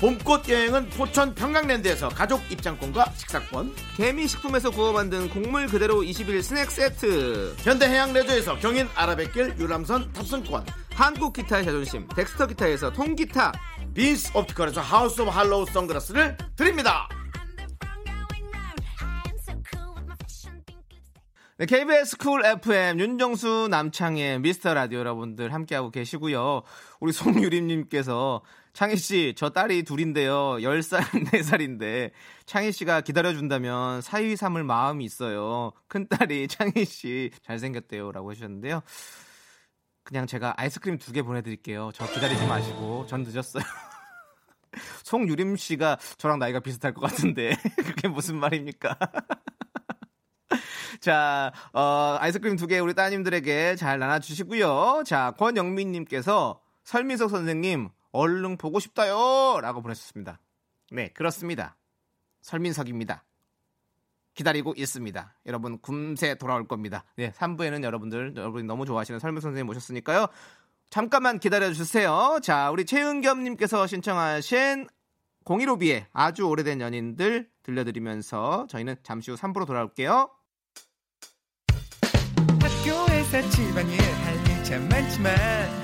봄꽃 여행은 포천 평강랜드에서 가족 입장권과 식사권, 개미식품에서 구워 만든 곡물 그대로 21 스낵 세트, 현대해양 레저에서 경인 아라뱃길 유람선 탑승권, 한국 기타의 자존심 덱스터 기타에서 통기타, 빈스 옵티컬에서 House of Harlow 선글라스를 드립니다. 네, KBS Cool FM 윤정수 남창의 미스터 라디오 여러분들 함께하고 계시고요. 우리 송유림님께서 창희 씨, 저 딸이 둘인데요. 10살, 4살인데 창희 씨가 기다려준다면 사위 삼을 마음이 있어요. 큰 딸이 창희 씨 잘생겼대요 라고 해주셨는데요. 그냥 제가 아이스크림 두 개 보내드릴게요. 저 기다리지 마시고 전 늦었어요. 송유림 씨가 저랑 나이가 비슷할 것 같은데 그게 무슨 말입니까? 자, 어, 아이스크림 두 개 우리 따님들에게 잘 나눠주시고요. 자, 권영민님께서 설민석 선생님 얼른 보고 싶다요 라고 보내주셨습니다. 네, 그렇습니다. 설민석입니다. 기다리고 있습니다. 여러분 금세 돌아올 겁니다. 네, 3부에는 여러분들 여러분이 너무 좋아하시는 설민 선생님 모셨으니까요. 잠깐만 기다려 주세요. 자, 우리 최은겸님께서 신청하신 015B의 아주 오래된 연인들 들려드리면서 저희는 잠시 후 3부로 돌아올게요. 학교에서 집안일 할일참 많지만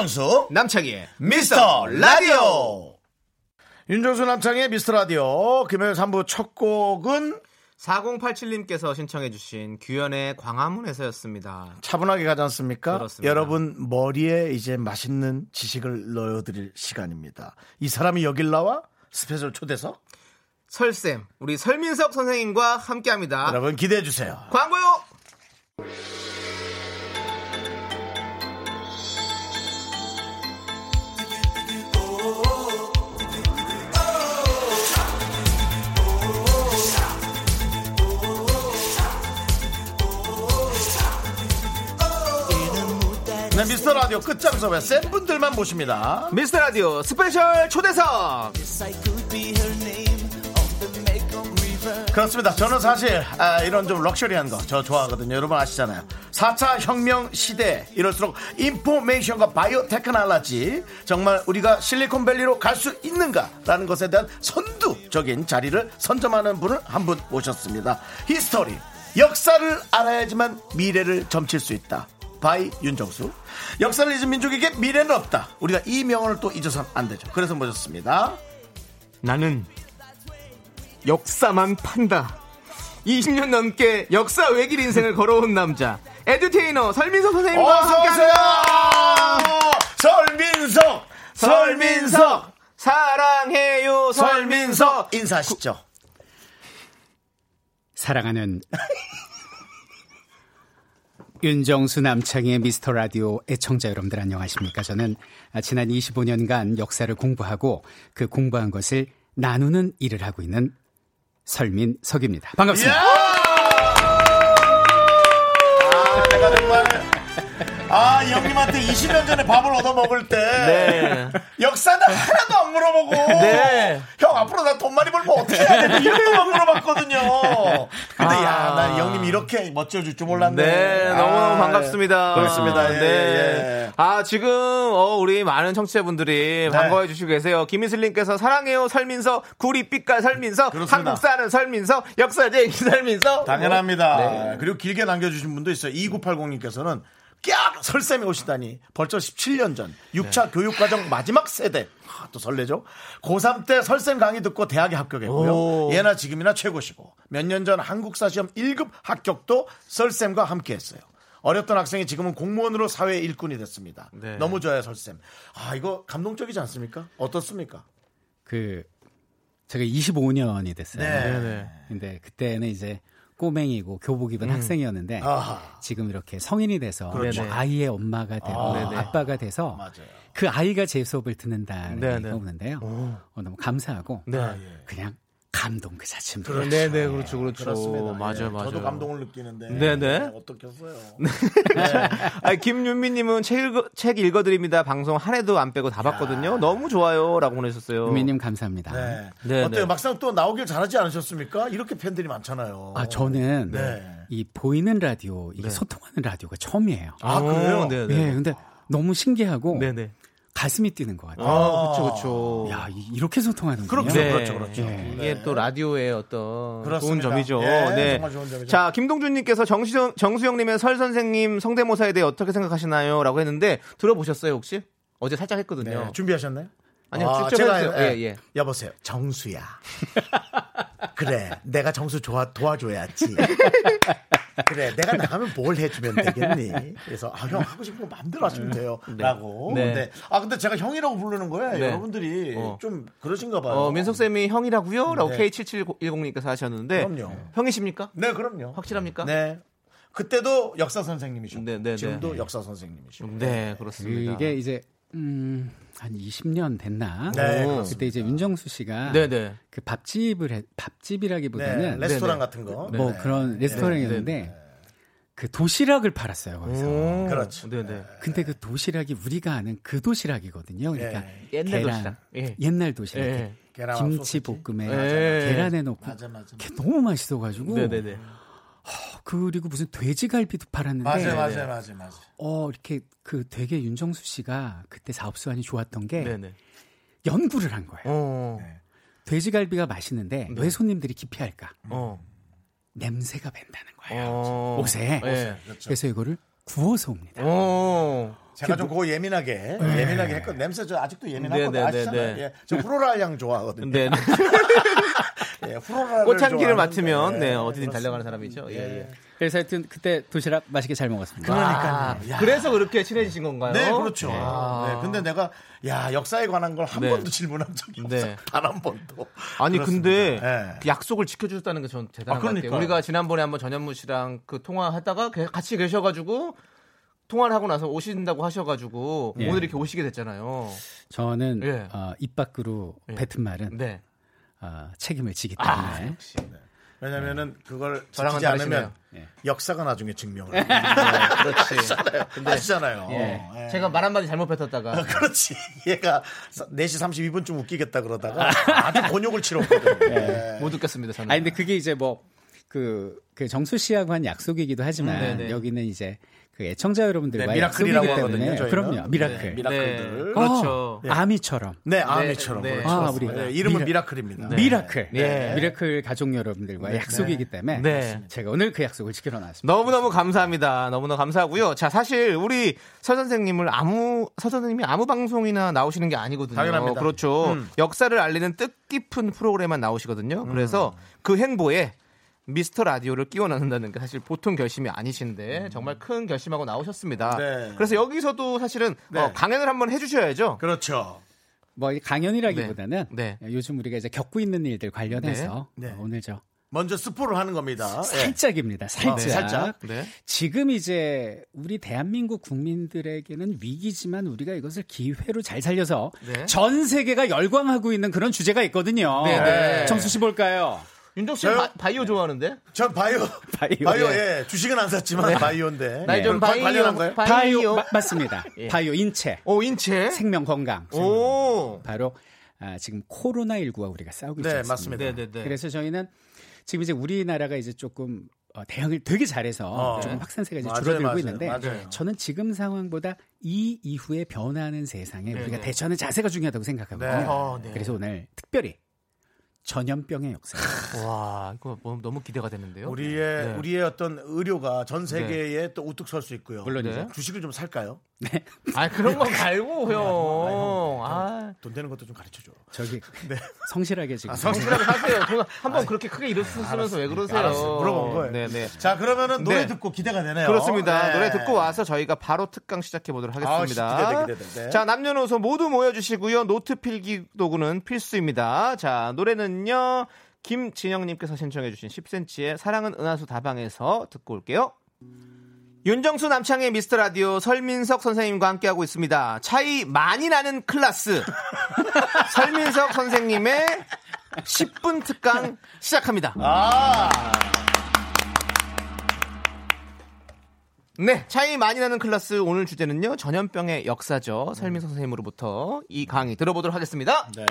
윤정수 남창희의 미스터 라디오. 윤정수 남창의 미스터 라디오 금요일 3부 첫 곡은 4087님께서 신청해주신 규현의 광화문에서였습니다. 차분하게 가지 않습니까? 그렇습니다. 여러분 머리에 이제 맛있는 지식을 넣어드릴 시간입니다. 이 사람이 여길 나와 special 초대석 설쌤, 우리 설민석 선생님과 함께합니다. 여러분 기대해 주세요. 광고요. 네, 미스터 라디오 끝장 섭외 센 분들만 모십니다. 미스터 라디오 special 초대석. 그렇습니다. 저는 사실 아, 이런 좀 luxury한 거 저 좋아하거든요. 여러분 아시잖아요. 4차 혁명 시대 이럴수록 information과 bio technology 정말 우리가 실리콘밸리로 갈 수 있는가라는 것에 대한 선두적인 자리를 선점하는 분을 한 분 모셨습니다. history 역사를 알아야지만 미래를 점칠 수 있다. by 윤정수 역사를 잊은 민족에게 미래는 없다. 우리가 이 명언을 또 잊어서는 안 되죠. 그래서 모셨습니다. 나는 역사만 판다. 20년 넘게 역사 외길 인생을 걸어온 남자 edutainer 설민석 선생님과 어서 오세요. 함께합니다. 설민석, 설민석, 사랑해요 설민석. 설민석 인사하시죠. 사랑하는 윤정수 남창의 미스터 라디오 애청자 여러분들 안녕하십니까? 저는 지난 25년간 역사를 공부하고 그 공부한 것을 나누는 일을 하고 있는 설민석입니다. 반갑습니다. 아, 내가 정말 아, 이 형님한테 20년 전에 밥을 얻어 먹을 때 네. 역사는 하나도 안 물어보고 네. 형 앞으로 나 돈 많이 벌면 어떻게 해야 되지 이것도만 물어봤거든요. 근데 아. 야, 나이 형님 이렇게 멋져줄 줄 몰랐네. 네, 아, 너무너무 반갑습니다. 그렇습니다. 예, 네. 예. 아, 지금, 어, 우리 많은 청취자분들이 네. 반가워해 주시고 계세요. 김희슬님께서 사랑해요, 설민서, 구리 빛깔 설민서, 그렇습니다. 한국 사는 설민서, 역사쟁이 설민서. 당연합니다. 네. 그리고 길게 남겨주신 분도 있어요. 2980님께서는 깍! 설쌤이 오시다니. 벌써 17년 전. 6차 교육과정 마지막 세대. 아, 또 설레죠? 고3 때 설쌤 강의 듣고 대학에 합격했고요. 오. 예나 지금이나 최고시고. 몇 년 전 한국사 시험 1급 합격도 설쌤과 함께 했어요. 어렸던 학생이 지금은 공무원으로 사회 일꾼이 됐습니다. 네. 너무 좋아요, 설쌤. 아, 이거 감동적이지 않습니까? 어떻습니까? 그 제가 25년이 됐어요. 네. 근데 그때는 이제 꼬맹이고 교복 입은 학생이었는데 아하. 지금 이렇게 성인이 돼서 그렇죠. 뭐 아이의 엄마가 되고 네네. 아빠가 돼서 맞아요. 그 아이가 제 수업을 듣는다는. 얘기가 오는데요. 어, 너무 감사하고 네. 그냥 감동 그 자체입니다. 그렇죠. 네, 네, 그렇죠, 그렇죠. 그렇습니다. 맞아요, 예, 맞아요. 저도 감동을 느끼는데. 네 네. 어떻겠어요? 아, 김윤미님은 책, 읽어, 책 읽어드립니다. 방송 한 해도 안 빼고 다 봤거든요. 너무 좋아요. 라고 보내셨어요. 유미님 감사합니다. 네. 네, 어때요? 네. 막상 또 나오길 잘하지 않으셨습니까? 이렇게 팬들이 많잖아요. 아 저는 네. 이 보이는 라디오 이게 소통하는 라디오가 처음이에요. 아, 그래요? 네, 예, 네. 근데 너무 신기하고 네 네. 가슴이 뛰는 것 같아요. 아, 그쵸, 그쵸. 야 이- 이렇게 소통하는군요. 그렇죠, 네. 그렇죠, 그렇죠. 예. 이게 또 라디오의 어떤 그렇습니다. 좋은 점이죠. 예, 네. 정말 좋은 점이죠. 자, 김동준님께서 정수영, 정수영님의 설 선생님 성대모사에 대해 어떻게 생각하시나요? 라고 했는데 들어보셨어요, 혹시? 어제 살짝 했거든요. 네. 준비하셨나요? 아니요, 아, 쭉 제가. 예, 예, 예. 여보세요. 정수야. 그래, 내가 정수 좋아 도와줘야지. 그래, 내가 나가면 뭘 해주면 되겠니? 그래서 아, 형 하고 싶은 거 마음대로 하시면 돼요.라고. 네. 근데 아 근데 제가 형이라고 부르는 거예요. 네. 여러분들이 어. 좀 그러신가 봐요. 어, 민석쌤이 형이라고요? 라고 네. K7710님께서 하셨는데. 그럼요. 형이십니까? 네, 그럼요. 확실합니까? 네. 그때도 역사 선생님이셨고 네, 네, 네. 지금도 역사 선생님이시고. 네, 그렇습니다. 그게 이제 음, 한 20년 됐나? 네. 그때 이제 윤정수 씨가 네네. 그 밥집을 해, 네, 밥집이라기보다는 레스토랑 네네. 같은 거. 뭐 네. 그런 레스토랑이었는데 그 도시락을 팔았어요 거기서. 오. 그렇죠. 네네. 근데 그 도시락이 우리가 아는 그 도시락이거든요. 그러니까 예. 옛날 계란, 도시락. 예. 옛날 도시락. 예. 김치. 볶음에 예. 계란에 넣고 맞아, 맞아. 너무 맛있어 가지고 네네네. 그리고 무슨 돼지갈비도 팔았는데 맞아요, 맞아요, 맞아요, 맞아요. 어 이렇게 그 되게 윤정수 씨가 그때 사업 수완이 좋았던 게 네네. 연구를 한 거예요. 어. 돼지갈비가 맛있는데 네. 왜 손님들이 기피할까? 어. 냄새가 밴다는 거예요. 어. 옷에. 예. 그래서 이거를 구워서 옵니다. 어. 제가 좀 그거 예민하게 예민하게 했거든. 냄새 저 아직도 예민하거든. 네, 네, 아시잖아요. 네. 예. 저 후로랄 향 좋아하거든요. 네. 예, 꽃향기를 맡으면 네, 어디든 달려가는 사람이죠. 예, 예. 그래서 하여튼 그때 도시락 맛있게 잘 먹었습니다. 아, 그래서 그렇게 친해지신 건가요? 네, 그렇죠. 아. 네, 근데 내가 야 역사에 관한 걸한 네. 번도 질문한 적이 없어. 네. 단한 번도. 아니 그렇습니다. 근데 네. 그 약속을 지켜주셨다는 게 전 대단한 아, 것 같아요. 그러니까요. 우리가 지난번에 한번 전현무 씨랑 그 통화하다가 게- 같이 계셔가지고 통화를 하고 나서 오신다고 하셔가지고 예. 오늘 이렇게 오시게 됐잖아요. 저는 예. 어, 입 밖으로 예. 뱉은 말은 네. 어, 책임을 지기 아, 때문에 역시. 왜냐면은 그걸 저랑은 지키지 않으면 다르시네요. 예. 역사가 나중에 증명을 해요. 그렇지. 근데 아시잖아요. 예. 예. 제가 말 한마디 잘못 뱉었다가 그렇지. 얘가 4시 32분쯤 웃기겠다 그러다가 아주 곤욕을 치렀거든요. 예. 못 웃겼습니다. 저는. 아니 근데 그게 이제 뭐 그 그 정수 씨하고 한 약속이기도 하지만 음, 네네. 여기는 이제 그 애청자 여러분들과 네, 미라클이라고 약속이기 하거든요. 때문에 저희는. 그럼요 미라클 네, 미라클들. 네. 그렇죠. 어, 아미처럼 네, 아미처럼. 네, 그렇죠. 아, 우리 네, 이름은 미라- 미라클입니다. 미라클 네. 미라클 가족 여러분들과 약속이기 때문에 네. 제가 오늘 그 약속을 지키러 나왔습니다. 너무 너무 감사합니다. 너무 너무 감사하고요. 자, 사실 우리 설 선생님을 아무 설 선생님이 아무 방송이나 나오시는 게 아니거든요. 당연합니다. 그렇죠. 음. 역사를 알리는 뜻깊은 프로그램만 나오시거든요. 그래서 그 행보에 미스터 라디오를 끼워 넣는다는 게 사실 보통 결심이 아니신데 정말 큰 결심하고 나오셨습니다. 네. 그래서 여기서도 사실은 네. 어, 강연을 한번 해주셔야죠. 그렇죠. 뭐 강연이라기보다는 네. 요즘 우리가 이제 겪고 있는 일들 관련해서 네. 네. 어, 오늘 저 먼저 스포를 하는 겁니다. 예. 살짝입니다. 살짝. 네, 살짝. 네. 지금 이제 우리 대한민국 국민들에게는 위기지만 우리가 이것을 기회로 잘 살려서 네. 전 세계가 열광하고 있는 그런 주제가 있거든요. 네, 네. 정수 씨 볼까요? 윤정 씨 저요? 바, 바이오 좋아하는데? 전 바이오, 바이오, 바이오, 예. 예. 주식은 안 샀지만 바이오인데. 나이 좀 네. 바이오 관련한 거예요? 바이오 마- 맞습니다. 예. 바이오 인체, 오 인체. 생명 건강. 오. 바로 아, 지금 코로나 19와 우리가 싸우고 있지 네? 맞습니다. 네네네. 그래서 저희는 지금 이제 우리나라가 이제 조금 어, 대응을 되게 잘해서 어. 조금 확산세가 이제 맞아요, 줄어들고 맞아요, 있는데 맞아요. 저는 지금 상황보다 이 이후에 변화하는 세상에 네네. 우리가 대처하는 자세가 중요하다고 생각하거든요. 네. 어, 네. 그래서 오늘 특별히 전염병의 역사. 와 이거 뭐 너무 기대가 되는데요. 우리의 네. 우리의 어떤 의료가 전 세계에 또 우뚝 설 수 있고요. 물론이죠. 네. 주식을 좀 살까요? 아 그런 거 말고 형. 아 돈 되는 것도 좀 가르쳐 줘. 저기 성실하게 지금 성실하게 하세요. 돈 한번 그렇게 크게 잃었으면서 왜 그러세요? 알았어. 물어본 거예요. 네네. 자, 그러면은 노래 네. 듣고 기대가 되네요. 그렇습니다. 네. 노래 듣고 와서 저희가 바로 특강 시작해 보도록 하겠습니다. 아, 기대돼, 기대돼. 네. 자, 남녀노소 모두 모여주시고요. 노트 필기 도구는 필수입니다. 자, 노래는요. 김진영님께서 신청해주신 10cm의 사랑은 은하수 다방에서 듣고 올게요. 윤정수 남창의 미스터 라디오 설민석 선생님과 함께하고 있습니다. 차이 많이 나는 클라스. 설민석 선생님의 10분 특강 시작합니다. 아, 네, 차이 많이 나는 클래스 오늘 주제는요 전염병의 역사죠. 설민석 선생님으로부터 이 강의 들어보도록 하겠습니다. 네.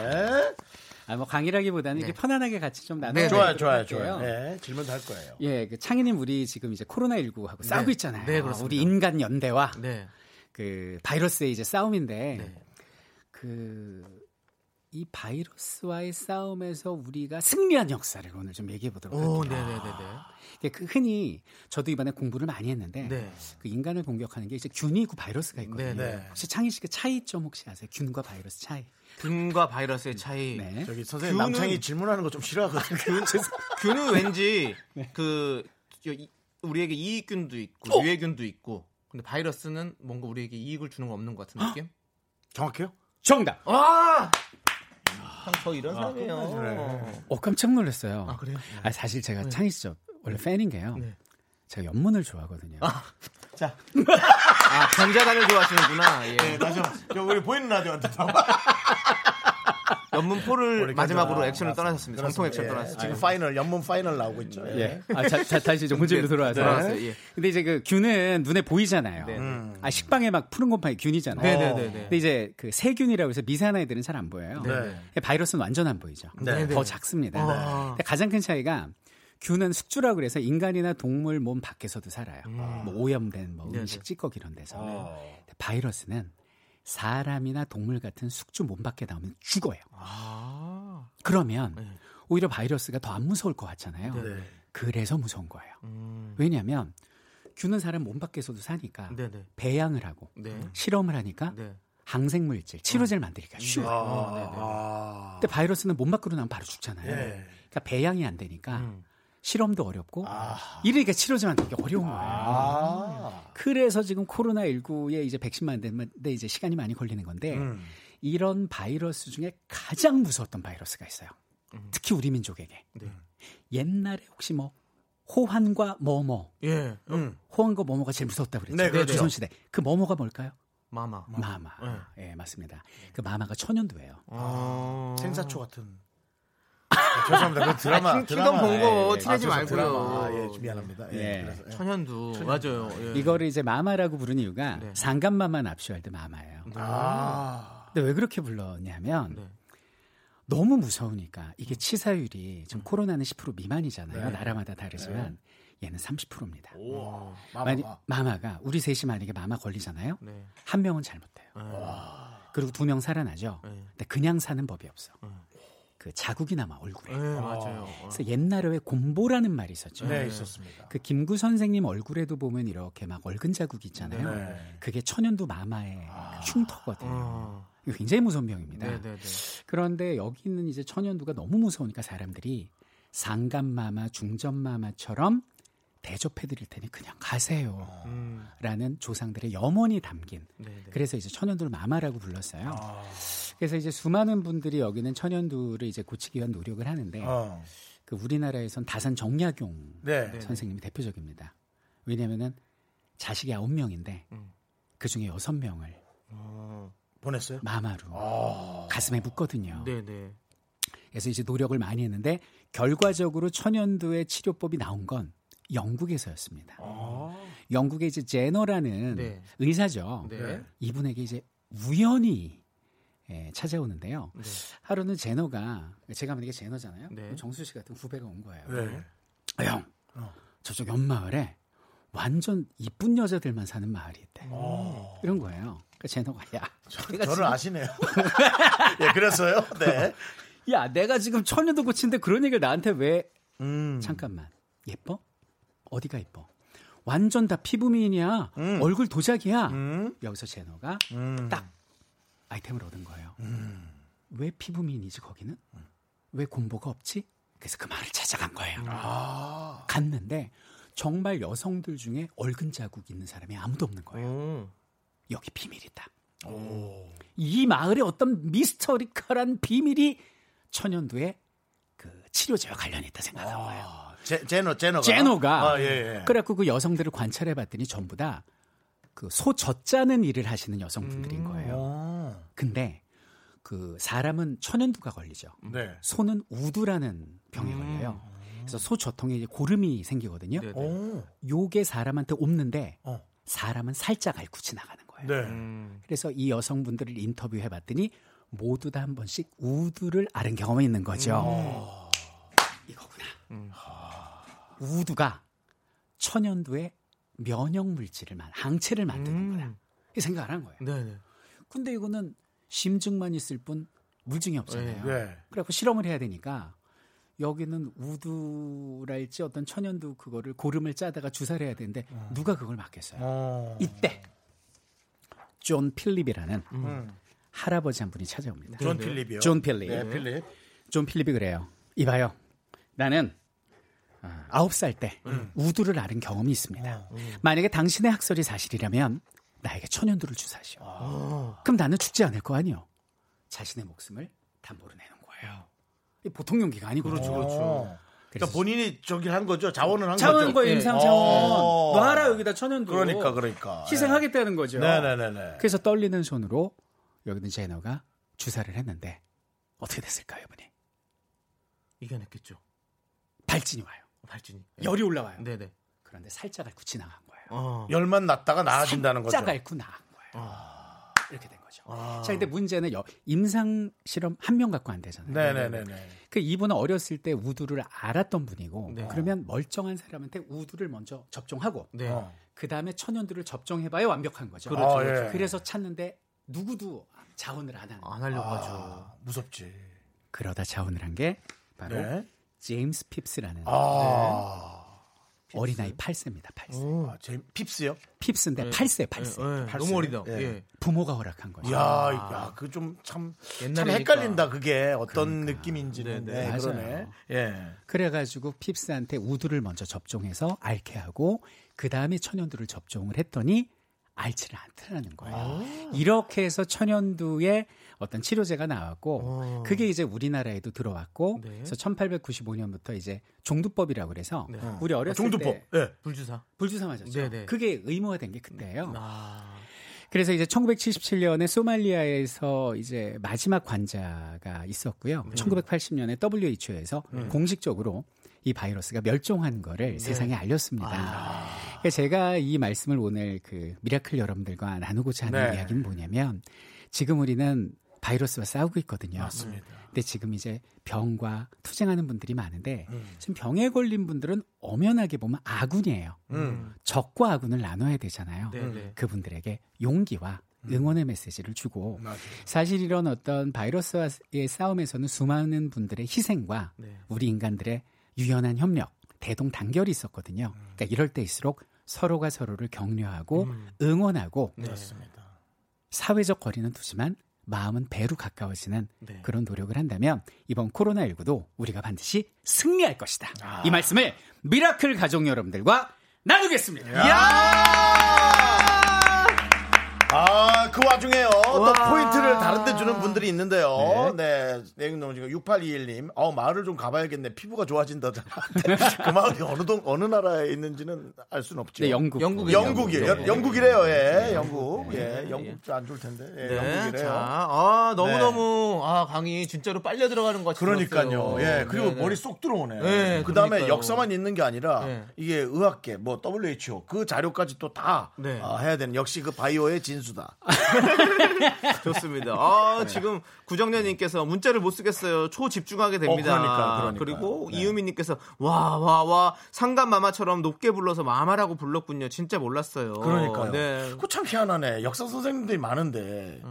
아, 뭐 강의라기보다는 이렇게 편안하게 같이 좀 나눠. 네, 좋아요, 좋아요, 좋아요. 네, 질문도 할 거예요. 예, 그 창희님 우리 지금 이제 코로나 19하고 싸우고 있잖아요. 네, 그렇습니다. 우리 인간 연대와 네, 그 바이러스의 이제 싸움인데 네. 그 이 바이러스와의 싸움에서 우리가 승리한 역사를 오늘 좀 얘기해 보도록 오, 할게요. 네, 네, 네, 그 흔히 저도 이번에 공부를 많이 했는데 네. 그 인간을 공격하는 게 이제 균이고 바이러스가 있거든요. 네, 네. 혹시 창희 씨그 차이점 혹시 아세요? 균과 바이러스 차이. 균과 바이러스의 차이. 네. 저기 선생님 균은- 남창이 질문하는 거 좀 싫어하거든요. 균 은 왠지 그 저, 이- 우리에게 이익균도 있고 유해균도 있고. 근데 바이러스는 뭔가 우리에게 이익을 주는 거 없는 것 같은 느낌? 정확해요? 정답. 아! 저 이런 사람이에요. 어 깜짝 놀랐어요. 아, 그래요? 아, 사실 제가 창희 씨저 원래 팬인 게요. 네. 제가 연문을 좋아하거든요. 자, 아, 전자단을 좋아하시는구나. 예. 네, 다시 한번. 저 우리 보이는 라디오한테 연문포를. 마지막으로 아, 액션을. 떠나셨습니다. 전통 액션 예, 떠났습니다. 지금 final, 연문 final 나오고 있죠. 예. 예. 아, 자, 자, 다시 좀 문제로 네, 돌아와서. 돌아왔어요, 예. 근데 이제 그 균은 눈에 보이잖아요. 네, 네. 아, 식빵에 막 푸른 곰팡이 균이잖아요. 네, 네, 네, 네. 근데 이제 그 세균이라고 해서 미세한 아이들은 잘 안 보여요. 네. 바이러스는 완전 안 보이죠. 네. 더 작습니다. 아. 근데 가장 큰 차이가 균은 숙주라고 그래서 인간이나 동물 몸 밖에서도 살아요. 뭐 오염된 뭐 네네. 음식 찌꺼기 이런 데서. 어. 근데 바이러스는 사람이나 동물 같은 숙주 몸 밖에 나오면 죽어요. 아. 그러면 네. 오히려 바이러스가 더 안 무서울 것 같잖아요. 네. 그래서 무서운 거예요. 음. 왜냐하면 균은 사람 몸 밖에서도 사니까 네네. 배양을 하고 네. 실험을 하니까 네. 항생물질, 치료제를 만들기가 쉬워요. 아, 네, 네. 아. 근데 바이러스는 몸 밖으로 나면 바로 죽잖아요. 예. 그러니까 배양이 안 되니까 음. 실험도 어렵고 아. 이러니까 치료제 만들기 어려운 거예요. 아. 그래서 지금 코로나 19에 이제 백신 만드는데 이제 시간이 많이 걸리는 건데 음. 이런 바이러스 중에 가장 무서웠던 바이러스가 있어요. 특히 우리 민족에게. 네. 옛날에 혹시 뭐 호환과 뭐뭐, 예. 음. 호환과 뭐뭐가 제일 무섭다고 그랬죠. 네, 그렇죠. 조선 시대. 그 뭐뭐가 뭘까요? 마마. 마마. 네. 예, 맞습니다. 그 마마가 천연두예요. 아. 생사초 같은. 네, 죄송합니다. 그 드라마. 아, 킹- 킹덤 드라마. 본거 예, 티내지 아, 말고요. 드라마. 아, 예, 미안합니다. 예. 예. 그래서, 예. 천연두. 맞아요. 예. 이거를 이제 마마라고 부르는 이유가 네. 상감마마 납치할 때 마마예요. 아. 근데 왜 그렇게 불렀냐면 네. 너무 무서우니까 이게 치사율이 지금 코로나는 10% 미만이잖아요. 네. 나라마다 다르지만 얘는 30%입니다. 오. 마마가. 마마가 우리 셋이 만약에 마마 걸리잖아요. 네. 한 명은 잘못돼요. 네. 그리고 두 명 살아나죠. 네. 근데 그냥 사는 법이 없어. 네. 그 자국이 남아 얼굴에. 네, 맞아요. 그래서 옛날에 왜 곰보라는 말이 있었죠. 네, 있었습니다. 그 김구 선생님 얼굴에도 보면 이렇게 막 얼근 자국이 있잖아요. 네. 그게 천연두 마마의 흉터거든요. 어. 이거 굉장히 무서운 병입니다. 네, 네, 네. 그런데 여기는 이제 천연두가 너무 무서우니까 사람들이 상감마마, 중전마마처럼 대접해 드릴 테니 그냥 가세요. 음. 라는 조상들의 염원이 담긴. 네, 네. 그래서 이제 천연두를 마마라고 불렀어요. 아. 그래서 이제 수많은 분들이 여기는 천연두를 이제 고치기 위한 노력을 하는데 어. 그 우리나라에선 다산 정약용 네. 선생님이 대표적입니다. 왜냐면은 자식이 아홉 명인데 음. 그 중에 여섯 명을 어. 보냈어요? 마마로 아. 가슴에 묻거든요. 네, 네. 그래서 이제 노력을 많이 했는데 결과적으로 천연두의 치료법이 나온 건 영국에서였습니다. 영국의 이제 제너라는 네. 의사죠. 네. 이분에게 이제 우연히 예, 찾아오는데요. 네. 하루는 제너가 제가 만약에 제너잖아요. 네. 정수 씨 같은 후배가 온 거예요. 네. 아, 형, 저쪽 옆 마을에 완전 이쁜 여자들만 사는 마을이 있대. 이런 거예요. 그러니까 제너가 야, 내가 저를 지금- 아시네요. 예, 그래서요. 네. 야, 내가 지금 천연도 고친데 그런 얘기를 나한테 왜? 음. 잠깐만, 예뻐? 어디가 예뻐? 완전 다 피부 미인이야. 음. 얼굴 도자기야. 음. 여기서 제너가 음. 딱 아이템을 얻은 거예요. 왜 피부 미인이지 거기는? 왜 공보가 없지? 그래서 그 마을을 찾아간 거예요. 아. 갔는데 정말 여성들 중에 얼근 자국 있는 사람이 아무도 없는 거예요. 음. 여기 비밀이다. 이 마을에 어떤 미스터리컬한 비밀이 천연두의 그 치료제와 관련이 있다 생각한 거예요. 아, 제, 제노, 제노가. 제노가 아, 예, 예. 그래갖고 그 여성들을 관찰해 봤더니 전부 다 그 소 젖자는 일을 하시는 여성분들인 거예요. 어. 근데 그 사람은 천연두가 걸리죠. 네. 소는 우두라는 병에 걸려요. 그래서 소 저통에 이제 고름이 생기거든요. 네. 오. 요게 사람한테 옵는데 어. 사람은 살짝 앓고 지나가는 거예요. 네. 음. 그래서 이 여성분들을 인터뷰해 봤더니 모두 다 한 번씩 우두를 앓은 경험이 있는 거죠. 이거구나. 음. 우두가 천연두의 면역 물질을 만 항체를 만드는구나. 음. 이 생각을 한 거예요. 네네. 근데 이거는 심증만 있을 뿐 물증이 없잖아요. 네. 그래갖고 실험을 해야 되니까 여기는 우두랄지 어떤 천연두 그거를 고름을 짜다가 주사를 해야 되는데 누가 그걸 맡겠어요. 어. 이때 존 필립이라는 음. 할아버지 한 분이 찾아옵니다. 존 필립이요. 존 필립. 네, 필립. 존 필립이 그래요. 이봐요. 나는 아, 아홉 살 때 우두를 앓은 경험이 있습니다. 만약에 당신의 학설이 사실이라면 나에게 천연두를 주사시오. 그럼 나는 죽지 않을 거 아니요. 자신의 목숨을 담보로 내는 거예요. 보통 용기가 아니고 그렇죠, 그렇죠. 어. 그러니까 본인이 저기 한 거죠. 자원을 한 자원 거죠. 거예요, 예. 임상 자원. 어. 놔라 여기다 천연두. 그러니까 그러니까. 희생하겠다는 거죠. 네네네네. 그래서 떨리는 손으로 여기는 제너가 주사를 했는데 어떻게 됐을까요, 이분이? 이겨냈겠죠. 발진이 와요. 발진이. 열이 올라와요. 네네. 그런데 살짝 앓고 지나간 거예요. 어. 열만 났다가 나아진다는 거죠. 살짝 앓고 나간 거예요. 이렇게 된 거죠. 자, 근데 문제는 여- 임상 실험 한 명 갖고 안 되잖아요. 네네네네. 그 이분은 어렸을 때 우두를 알았던 분이고 네. 그러면 멀쩡한 사람한테 우두를 먼저 접종하고 네. 어. 그 다음에 천연두를 접종해봐야 완벽한 거죠. 그렇죠, 아, 그렇죠. 예. 그래서 찾는데 누구도 자원을 안 하는. 안 하려고 아, 하죠. 무섭지. 그러다 자원을 한 게 바로 네. 제임스 핍스라는 아. 어린아이 8세입니다. 8세. 오. 아, 제 핍스요? 핍스인데 8세, 8세. 예, 예. 팔세. 너무 어리다. 예. 예. 부모가 허락한 거죠. 이야, 야, 그 좀 참, 참. 헷갈린다. 그게 어떤 느낌인지는. 네, 네, 네. 그러네. 예. 그래 가지고 핍스한테 우두를 먼저 접종해서 앓게 하고 그 다음에 천연두를 접종을 했더니 앓지를 않더라는 거예요. 이렇게 해서 천연두의 어떤 치료제가 나왔고 어. 그게 이제 우리나라에도 들어왔고 네. 그래서 1895년부터 이제 종두법이라고 그래서 네. 우리 어렸을 종두법. 때 예. 불주사. 불주사 맞았죠. 네네. 그게 의무화된 게 그때예요. 아. 그래서 이제 1977년에 소말리아에서 이제 마지막 환자가 있었고요. 1980년에 WHO에서 공식적으로 이 바이러스가 멸종한 거를 세상에 알렸습니다. 그래서 제가 이 말씀을 오늘 그 미라클 여러분들과 나누고자 하는 네. 이야기는 뭐냐면 지금 우리는 바이러스와 싸우고 있거든요. 맞습니다. 근데 지금 이제 병과 투쟁하는 분들이 많은데 음. 지금 병에 걸린 분들은 엄연하게 보면 아군이에요. 음. 적과 아군을 나눠야 되잖아요. 네네. 그분들에게 용기와 응원의 메시지를 주고 맞아요. 사실 이런 어떤 바이러스와의 싸움에서는 수많은 분들의 희생과 네. 우리 인간들의 유연한 협력, 대동 단결이 있었거든요. 그러니까 이럴 때일수록 서로가 서로를 격려하고 응원하고 네. 사회적 거리는 두지만 마음은 배로 가까워지는 네. 그런 노력을 한다면 이번 코로나19도 우리가 반드시 승리할 것이다. 이 말씀을 미라클 가족 여러분들과 나누겠습니다. 아, 그 와중에요. 또 와. 포인트를 다른 데 주는 분들이 있는데요. 네. 내용 너무 지금 6821님. 어, 마을을 좀 가봐야겠네. 피부가 좋아진다잖아. 그 마을이 어느 동, 어느 나라에 있는지는 알 수는 없죠. 네, 영국. 영국이에요. 영국이에요. 영국. 영국 이래요. 예. 영국. 예. 영국 좀안 좋을 텐데. 예. 네, 영국이래요. 자, 아, 너무너무, 아, 강의 진짜로 빨려 들어가는 것 같아요. 그러니까요. 예. 그리고 머리 쏙 들어오네. 네, 그 다음에 그러니까요. 역사만 있는 게 아니라 네. 이게 의학계, 뭐 WHO 그 자료까지 또다 네. 해야 되는 역시 그 바이오의 진 수다. 좋습니다. 아, 지금 구정년님께서 문자를 못 쓰겠어요. 초 집중하게 됩니다. 어, 그러니까, 그러니까. 리고 네. 이유미님께서 와, 와, 와, 상감 마마처럼 높게 불러서 마마라고 불렀군요. 진짜 몰랐어요. 그러니까요. 네. 그거 참 희한하네. 역사 선생님들이 많은데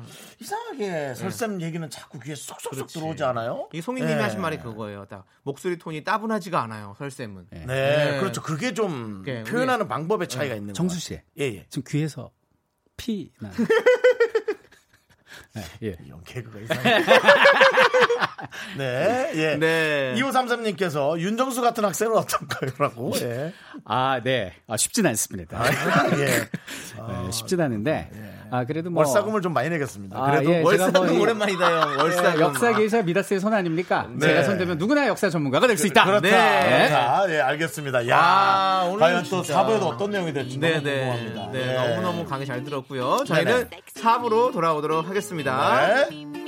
이상하게 설쌤 얘기는 자꾸 귀에 쏙쏙쏙 그렇지. 들어오지 않아요? 이 송이님이 네. 하신 말이 그거예요. 딱 목소리 톤이 따분하지가 않아요. 설쌤은. 네. 네, 그렇죠. 그게 좀 표현하는 방법의 차이가 있는 정수 거예요. 씨. 예, 예. 지금 귀에서 피 나. 네, 예. 이런 개그가 이상해. 네, 예. 네. 2533님께서 윤정수 같은 학생은 어떤가요? 라고. 예. 아, 네. 아, 쉽진 않습니다. 예. 네, 쉽진 않은데. 아, 그래도 뭐 월사금을 좀 많이 내겠습니다. 아, 그래도 예, 월사금 뭐 이- 오랜만이다, 형. 월사금. 역사계에서 미다스의 손 아닙니까? 네. 제가 손대면 누구나 역사 전문가가 될 수 있다. 그렇다. 네. 자, 예, 알겠습니다. 야, 아, 오늘 과연 또 진짜. 4부에도 어떤 내용이 될지 너무 네네. 궁금합니다. 네, 예. 너무너무 강의 잘 들었고요. 저희는 4부로 돌아오도록 하겠습니다. 네.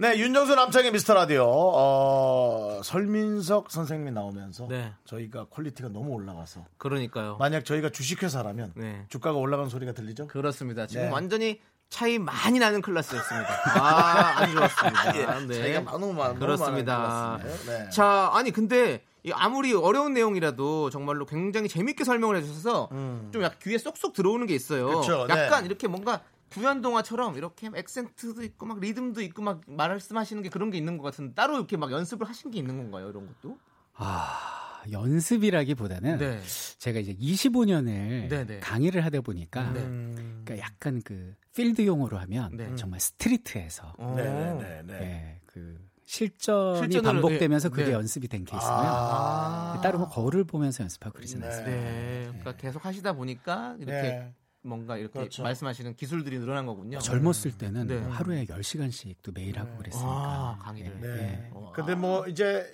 네, 윤정수 남창희의 미스터 라디오. 어, 설민석 선생님이 나오면서 네. 저희가 quality가 너무 올라가서 그러니까요. 만약 저희가 주식회사라면 네. 주가가 올라간 소리가 들리죠? 그렇습니다. 지금 네. 완전히 차이 많이 나는 클래스였습니다. 아, 안 좋았습니다. 네. 차이가 너무 많 그렇습니다. 네. 자, 아니 근데 이 아무리 어려운 내용이라도 정말로 굉장히 재밌게 설명을 해주셔서 좀 약간 귀에 쏙쏙 들어오는 게 있어요. 음. 그쵸, 네. 약간 이렇게 뭔가 구연 동화처럼 이렇게 액센트도 있고 막 리듬도 있고 막 말씀하시는 게 그런 게 있는 것 같은데 따로 이렇게 막 연습을 하신 게 있는 건가요? 이런 것도? 아, 연습이라기보다는 네. 제가 이제 25년을 네, 네. 강의를 하다 보니까 네. 그러니까 약간 그 필드 용어로 하면 네. 정말 스트리트에서 어. 네, 네, 네. 예, 그 실전이 실전으로, 반복되면서 네. 그게 네. 연습이 된 케이스고요. 아. 따로 뭐 거울을 보면서 연습하고 그러진 네. 않습니다. 네. 그러니까 계속 하시다 보니까 이렇게 네. 뭔가 이렇게 그렇죠. 말씀하시는 기술들이 늘어난 거군요. 젊었을 때는 네. 뭐 하루에 10시간씩도 매일 하고 그랬으니까. 아, 강의를. 예, 네. 예. 근데 뭐 이제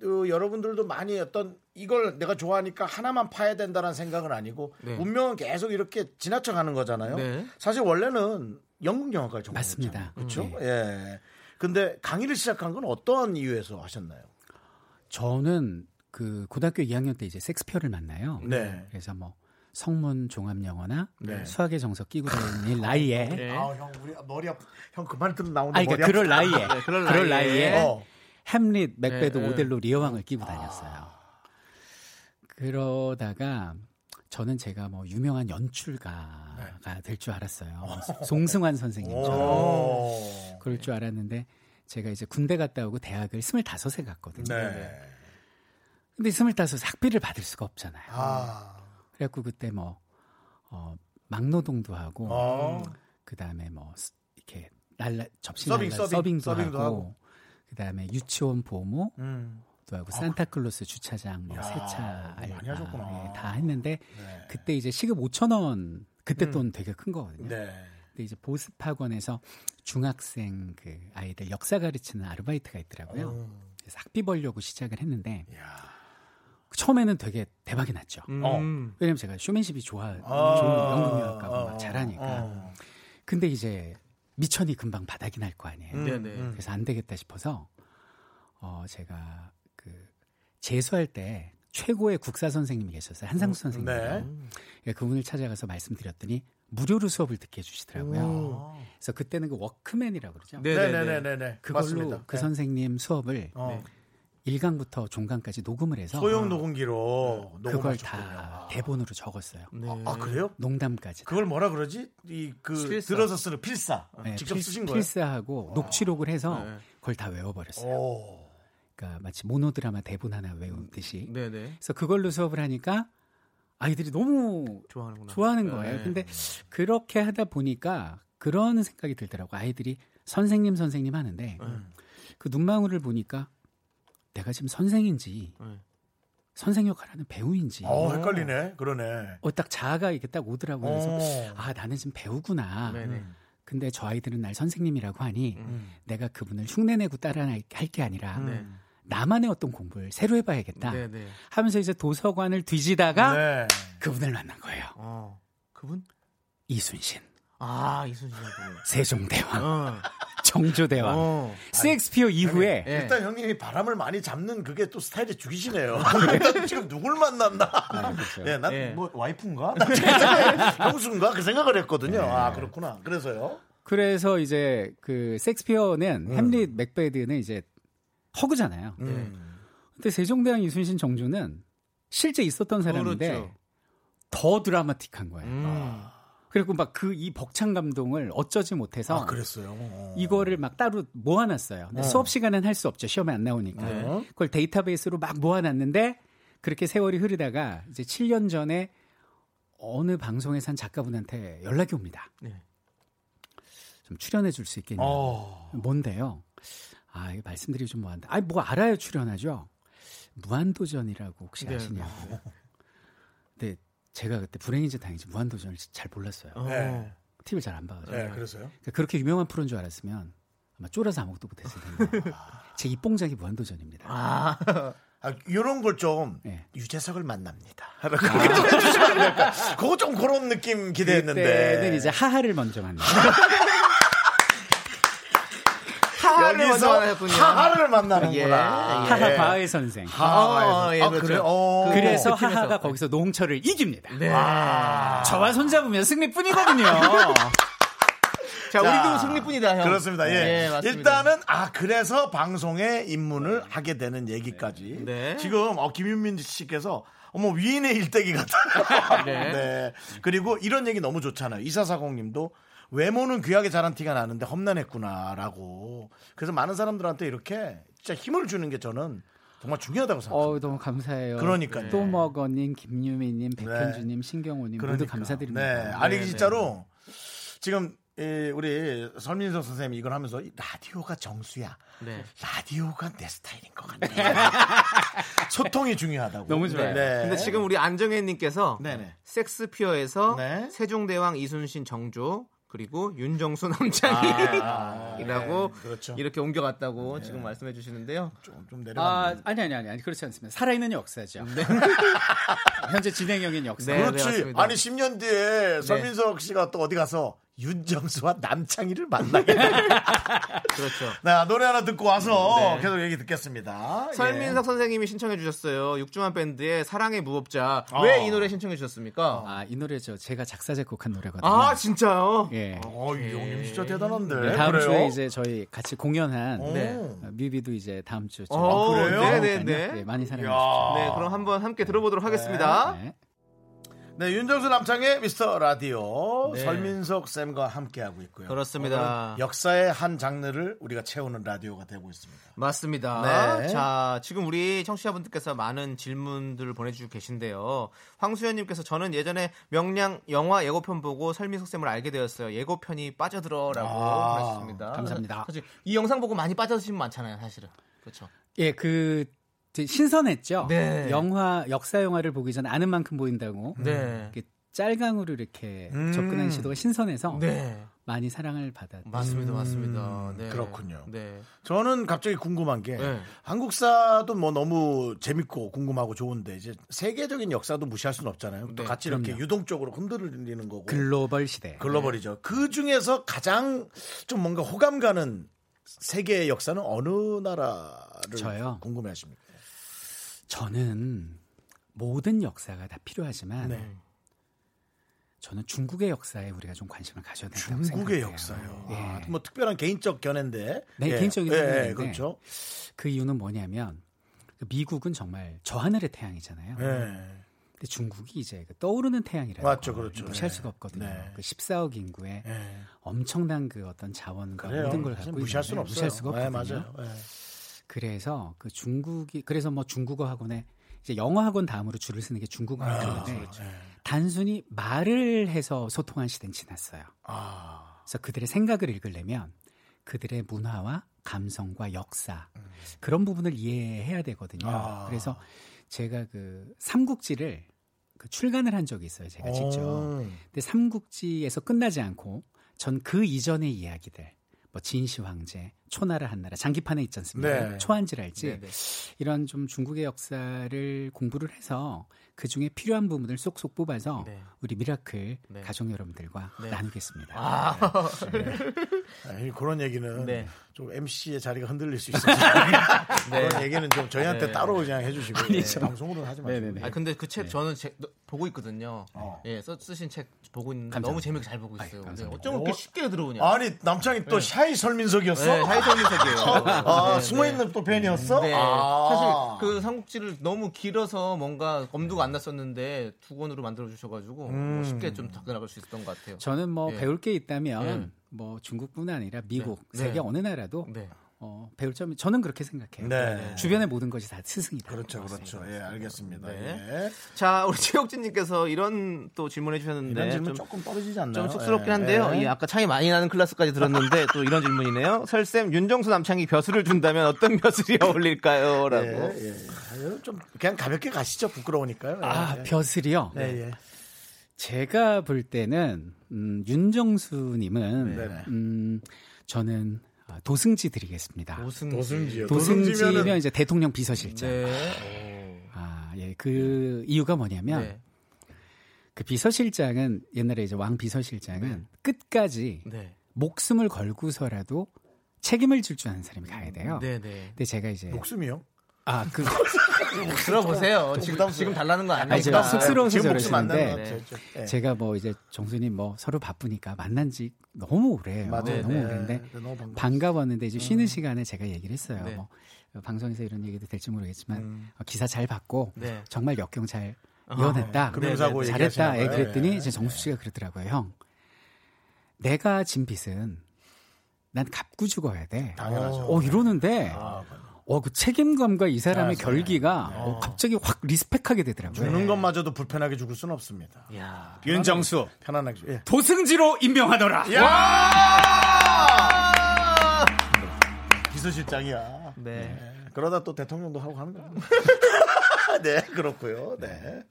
그 여러분들도 많이 어떤 이걸 내가 좋아하니까 하나만 파야 된다는 생각은 아니고 네. 운명은 계속 이렇게 지나쳐 가는 거잖아요. 네. 사실 원래는 영국 영화가 좀 맞습니다. 그렇죠? 네. 예. 근데 강의를 시작한 건 어떤 이유에서 하셨나요? 저는 그 고등학교 2학년 때 이제 섹스피어를 만나요. 네. 그래서 뭐 성문 종합 영어나 네. 수학의 정석 끼고 다니는 나이에 네. 아, 형 우리 머리 아프. 형 그만 나오는데 아니 머리 그러니까 그럴. 나이에 네, 그럴 그럴 나이에. 나이에 어. 햄릿, 맥베스, 네, 네. 오델로, 리어왕을 끼고 다녔어요. 그러다가 저는 제가 뭐 유명한 연출가가 될 줄 알았어요. 송승환 선생님처럼. 오. 그럴 줄 알았는데 제가 이제 군대 갔다 오고 대학을 25세 갔거든요. 네. 근데 25세 학비를 받을 수가 없잖아요. 아. 그래갖고 그때 뭐 어, 막노동도 하고 어. 그다음에 뭐 스- 이렇게 날라 접시 서빙, 날라 서빙, 서빙 도 하고, 하고. 그다음에 유치원 보모 음. 또 하고 산타클로스 주차장 뭐 야, 세차 많이 알바 하셨구나. 예, 다 했는데 네. 그때 이제 시급 5천 원 그때 음. 돈 되게 큰 거거든요. 네. 근데 이제 보습학원에서 중학생 그 아이들 역사 가르치는 아르바이트가 있더라고요. 음. 그래서 학비 벌려고 시작을 했는데 야. 처음에는 되게 대박이 났죠. 음. 왜냐면 제가 쇼맨십이 좋아, 아. 좋은 영국영화과고 막 어. 잘하니까. 어. 근데 이제 미천이 금방 바닥이 날 거 아니에요. 음, 네네. 음. 그래서 안 되겠다 싶어서 어 제가 그 재수할 때 최고의 국사 선생님이 계셨어요. 한상수 선생님. 네. 예, 그분을 찾아가서 말씀드렸더니 무료로 수업을 듣게 해주시더라고요. 오. 그래서 그때는 그 워크맨이라고 그러죠. 네. 네네네. 네네네네. 그걸로 맞습니다. 그 네. 선생님 수업을 어. 1강부터 종강까지 녹음을 해서 소형 녹음기로 그걸 녹음하셨군요. 다 대본으로 적었어요. 네. 아, 아, 그래요? 농담까지. 다. 그걸 뭐라 그러지? 이그 필사. 들어서 쓰는 필사. 네, 직접 필- 쓰신 거예요? 필사하고 녹취록을 해서 네. 그걸 다 외워버렸어요. 오. 그러니까 마치 모노드라마 대본 하나 외운 듯이. 네네. 그래서 그걸로 수업을 하니까 아이들이 너무 좋아하는구나. 좋아하는 거예요. 네. 근데 그렇게 하다 보니까 그런 생각이 들더라고. 아이들이 선생님 선생님 하는데 그 눈망울을 보니까 내가 지금 선생인지 네. 선생 역할 하는 배우인지 어, 헷갈리네. 그러네. 어, 딱 자아가 이렇게 딱 오더라고요. 그래서 어. 아 나는 지금 배우구나. 네네. 근데 저 아이들은 날 선생님이라고 하니 음. 내가 그분을 흉내내고 따라할 게 아니라 네. 나만의 어떤 공부를 새로 해봐야겠다 네네. 하면서 이제 도서관을 뒤지다가 네. 그분을 만난 거예요. 어. 그분? 이순신, 아, 이순신 분. 세종대왕, 어. 정조대왕, 어. 셰익스피어 이후에 예. 일단 형님이 바람을 많이 잡는 그게 또 스타일이 죽이시네요. 일단 지금 누굴 만났나? 그렇죠. 예, 난 예. 뭐 와이프인가? 난 형수인가? 그 생각을 했거든요. 아, 그렇구나. 그래서요. 그래서 이제 그 셰익스피어는 음. 햄릿 맥베드는 이제 허구잖아요. 음. 근데 세종대왕 이순신 정조는 실제 있었던 사람인데 그렇죠. 더 드라마틱한 거예요. 음. 그리고 막 그 이 벅찬 감동을 어쩌지 못해서 아, 그랬어요. 어. 이거를 막 따로 모아놨어요. 근데 어. 수업 시간엔 할수 없죠. 시험에 안 나오니까. 네. 그걸 데이터베이스로 막 모아놨는데 그렇게 세월이 흐르다가 이제 7년 전에 어느 방송에서 한 작가분한테 연락이 옵니다. 네. 좀 출연해 줄 수 있겠냐. 어. 뭔데요? 아, 이거 말씀드리기 좀 뭐한데. 아니, 뭐 알아요, 출연하죠? 무한도전이라고 혹시 네. 아시냐고. 제가 그때 불행인지 다행인지 무한도전을 잘 몰랐어요. 네. TV를 잘 안 봐가지고. 네, 그래서요. 그러니까 그렇게 유명한 프로인 줄 알았으면 아마 쫄아서 아무것도 못했을 텐데. 제 입봉작이 무한도전입니다. 아. 아, 이런 걸좀 네. 유재석을 만납니다. 안 될까? 그거 좀 그런 느낌 기대했는데. 그때는 이제 하하를 먼저 만나. 하하를 먼저 여기서. 하하를 만나는구나. 예. 하하 과외 선생. 아, 예, 아, 그렇죠. 그래? 어. 그래서 그. 하하가 거기서 노홍철을 이깁니다. 네. 저와 손잡으면 승리뿐이거든요. 자, 우리도 승리뿐이다, 형. 그렇습니다. 예. 맞습니다. 일단은 아 그래서 방송에 입문을 하게 되는 얘기까지. 네. 지금 어, 김윤민 씨께서 어머 위인의 일대기 같아요. 네. 네. 그리고 이런 얘기 너무 좋잖아요. 이사사공님도 외모는 귀하게 자란 티가 나는데 험난했구나라고. 그래서 많은 사람들한테 이렇게 진짜 힘을 주는 게 저는 정말 중요하다고 생각합니다. 어, 너무 감사해요. 그러니까요. 또먹어님, 김유미님, 백현주님, 신경호님 모두 그러니까. 감사드립니다. 네. 아니 네, 진짜로 지금 이 우리 설민석 선생님이 이걸 하면서 이 라디오가 정수야. 네. 라디오가 내 스타일인 것 같네. 소통이 중요하다고. 너무 좋아요. 네. 근데 지금 우리 안정혜님께서. 섹스피어에서 네. 세종대왕 이순신 정조 그리고 윤정수 남창희라고 아, 네, 그렇죠. 이렇게 옮겨갔다고 지금 말씀해 주시는데요. 좀, 좀 아, 내려가. 아 니, 아니, 아니, 아니, 그렇지 않습니다. 살아있는 역사죠. 현재 진행형인 역사. 네, 그렇지. 맞습니다. 아니 10년 뒤에 설민석 씨가 또 어디 가서 윤정수와 남창희를 만나게. 돼. 그렇죠. 네, 노래 하나 듣고 와서 네. 계속 얘기 듣겠습니다. 설민석 선생님이 신청해 주셨어요. 육중한 밴드의 사랑의 무법자. 어. 왜이 노래 신청해 주셨습니까? 아, 이 노래 저 제가 작사 작곡한 노래거든요. 아, 진짜요? 예. 예. 어, 이 형님 진짜 대단한데. 네, 다음 그래요? 주에 이제 저희 같이 공연한 오. 네. 어, 뮤비도 이제 다음 주에 어, 그래요? 네네네. 네, 많이 사랑해. 주십시오. 네, 그럼 한번 함께 들어보도록 하겠습니다. 네. 네, 윤정수 남창의 미스터 라디오 네. 설민석 쌤과 함께하고 있고요. 그렇습니다. 역사의 한 장르를 우리가 채우는 라디오가 되고 있습니다. 맞습니다. 네. 자, 지금 우리 청취자분들께서 많은 질문들을 보내주고 계신데요. 황수연님께서 저는 예전에 명량 영화 예고편 보고 설민석 쌤을 알게 되었어요. 예고편이 빠져들어라고 아, 보내주셨습니다. 감사합니다. 사실 이 영상 보고 많이 빠져드신 분 많잖아요, 사실은. 그렇죠. 예, 그 신선했죠. 네. 영화 역사 영화를 보기 전에 아는 만큼 보인다고. 네. 이렇게 짤강으로 이렇게 음. 접근하는 시도가 신선해서 네. 많이 사랑을 받았. 맞습니다, 맞습니다. 네. 음, 그렇군요. 네. 저는 갑자기 궁금한 게 네. 한국사도 뭐 너무 재밌고 궁금하고 좋은데 이제 세계적인 역사도 무시할 수는 없잖아요. 또 네, 같이 이렇게 그럼요. 유동적으로 흔들리는 거고 글로벌 시대. 글로벌이죠. 그 중에서 가장 좀 뭔가 호감 가는 세계의 역사는 어느 나라를 저요? 궁금해하십니까? 저는 모든 역사가 다 필요하지만 네. 저는 중국의 역사에 우리가 좀 관심을 가져야 된다고 중국의 생각해요. 역사요. 예. 아, 뭐 특별한 개인적 견해인데. 네, 예. 개인적인 예, 견해인데. 예, 그렇죠. 그 이유는 뭐냐면 그 미국은 정말 저 하늘의 태양이잖아요. 네. 근데 중국이 이제 그 떠오르는 태양이라는 맞죠, 걸 그렇죠. 무시할 네. 수가 없거든요. 네. 그 14억 인구에 네. 엄청난 그 어떤 자원과 그래요. 모든 걸 갖고 무시할 수는 없어요. 무시할 수가 네, 없거든요. 맞아요. 네. 그래서 그 중국이 그래서 뭐 중국어 학원에 이제 영어 학원 다음으로 줄을 서는 게 중국어 아, 학원인데 그렇죠. 단순히 말을 해서 소통한 시대는 지났어요. 아, 그래서 그들의 생각을 읽으려면 그들의 문화와 감성과 역사 음. 그런 부분을 이해해야 되거든요. 아. 그래서 제가 그 삼국지를 그 출간을 한 적이 있어요. 제가 직접. 오. 근데 삼국지에서 끝나지 않고 전 그 이전의 이야기들 뭐 진시 황제, 초나라 한나라 장기판에 있지 않습니까? 네. 초한지랄지 네, 네. 이런 좀 중국의 역사를 공부를 해서 그 중에 필요한 부분을 쏙쏙 뽑아서 네. 우리 미라클 네. 가족 여러분들과 네. 나누겠습니다. 아, 아니, 그런 얘기는 네. 좀 MC의 자리가 흔들릴 수 있어서 그런 얘기는 좀 저희한테 네. 따로 그냥 해주시고 네, 방송으로는 하지 마시고. 아 근데 그 책 저는 책 보고 있거든요. 어. 예, 써, 쓰신 책 보고 있는데 감사합니다. 너무 재밌게 잘 보고 있어요. 아이. 어쩜 그렇게 쉽게 들어오냐? 아니 남창이 또 샤이 설민석이었어? 네, 하이선미석이에요. 아, 숨어있는 또 팬이었어? 네. 아. 사실 그 삼국지를 너무 길어서 뭔가 엄두가 안 났었는데 두 권으로 만들어 주셔가지고 음. 뭐 쉽게 좀 접근할 수 있었던 것 같아요. 저는 뭐 예. 배울 게 있다면 예. 뭐 중국뿐 아니라 미국, 네. 세계 네. 어느 나라도 네. 어, 배울 점이 저는 그렇게 생각해요. 네. 주변의 모든 것이 다 스승이다. 그렇죠, 그렇죠. 예, 알겠습니다. 네. 예. 자, 우리 최혁진님께서 이런 또 질문해 주셨는데 이런 질문 좀, 조금 떨어지지 않나요? 좀 쑥스럽긴 예, 한데요. 예. 예, 아까 차이 많이 나는 클래스까지 들었는데 또 이런 질문이네요. 설쌤 윤정수 남창이 벼슬을 준다면 어떤 벼슬이 어울릴까요? 라고. 예, 예. 아, 좀 그냥 가볍게 가시죠. 부끄러우니까요. 예, 아, 예. 벼슬이요? 네, 예. 제가 볼 때는 음, 윤정수님은 네네. 음, 저는 아, 도승지 드리겠습니다. 도승지. 도승지요. 도승지면 도승지면은 이제 대통령 비서실장. 네. 아, 예. 그 이유가 뭐냐면 네. 그 비서실장은 옛날에 이제 왕 비서실장은 끝까지 네. 목숨을 걸고서라도 책임을 질 줄 아는 사람이 가야 돼요. 네, 네. 근데 제가 이제 목숨이요? 아, 그 들어보세요. 지금. 지금 달라는 거 아니, 아니에요? 제가 쑥스러워서 지금 목숨 것 같아요. 예. 제가 뭐 이제 정수님 뭐 서로 바쁘니까 만난 지 너무 오래예요. 맞아요. 너무 네. 오래인데 네, 너무 반가워. 반가웠는데 이제 쉬는 시간에 제가 얘기를 했어요. 네. 뭐 방송에서 이런 얘기도 될지 모르겠지만 음. 어, 기사 잘 받고 네. 정말 역경 잘 이어냈다. 금융사고 잘했다. 예. 그랬더니 예. 이제 정수 씨가 그러더라고요. 형, 내가 진 빚은 난 갚고 죽어야 돼. 당연하죠. 어 이러는데 아, 어 그 책임감과 이 사람의 아, 결기가 어, 갑자기 확 리스펙하게 되더라고요. 죽는 것마저도 불편하게 죽을 수는 없습니다. 야. 윤정수 편안하게. 예. 도승지로 임명하더라. 비서실장이야. 네. 네. 그러다 또 대통령도 하고 가는 거예요. 네, 그렇고요. 네.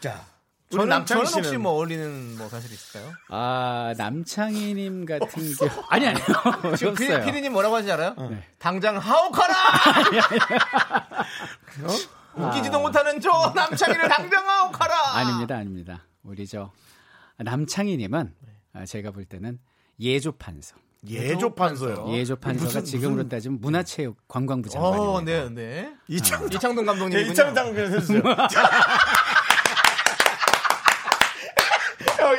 자, 저는, 남창희 저는 혹시 씨는 뭐 어울리는 뭐 벼슬 있을까요? 아 남창희님 같은 경우 아니 아니요 지금 피, 없어요. 피디님 뭐라고 하는지 알아요? 네. 당장 하옥하라! 웃기지도 못하는 저 남창희를 당장 하옥하라! 아닙니다 아닙니다 우리 저 남창희님은 아, 제가 볼 때는 예조 판서 예조 판서요. 예조 판서가 무슨- 지금으로 무슨- 따지면 문화체육 관광부 어, 장관입니다. 네, 네. 이창 이창동 감독님. 예, 이창당 해주세요.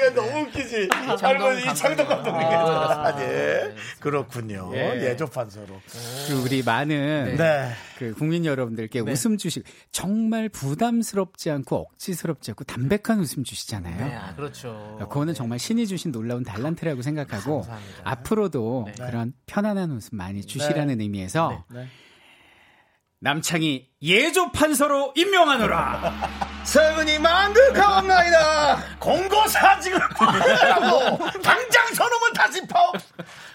야, 얘 너무 웃기지. 알고 이창동 감독님께서. 아, 예. 그렇군요. 예. 예조판서로. 그 우리 많은 네. 그 국민 여러분들께 네. 웃음 주시 정말 부담스럽지 않고 억지스럽지 않고 담백한 웃음 주시잖아요. 네, 아, 그렇죠. 그거는 정말 신이 주신 놀라운 달란트라고 생각하고 감사합니다. 앞으로도 그런 편안한 웃음 많이 주시라는 의미에서 네. 남창이 예조 판서로 임명하노라. 서은이 만극하옵나이다! 공고사직을 하라고 당장 저놈을 다시 파오.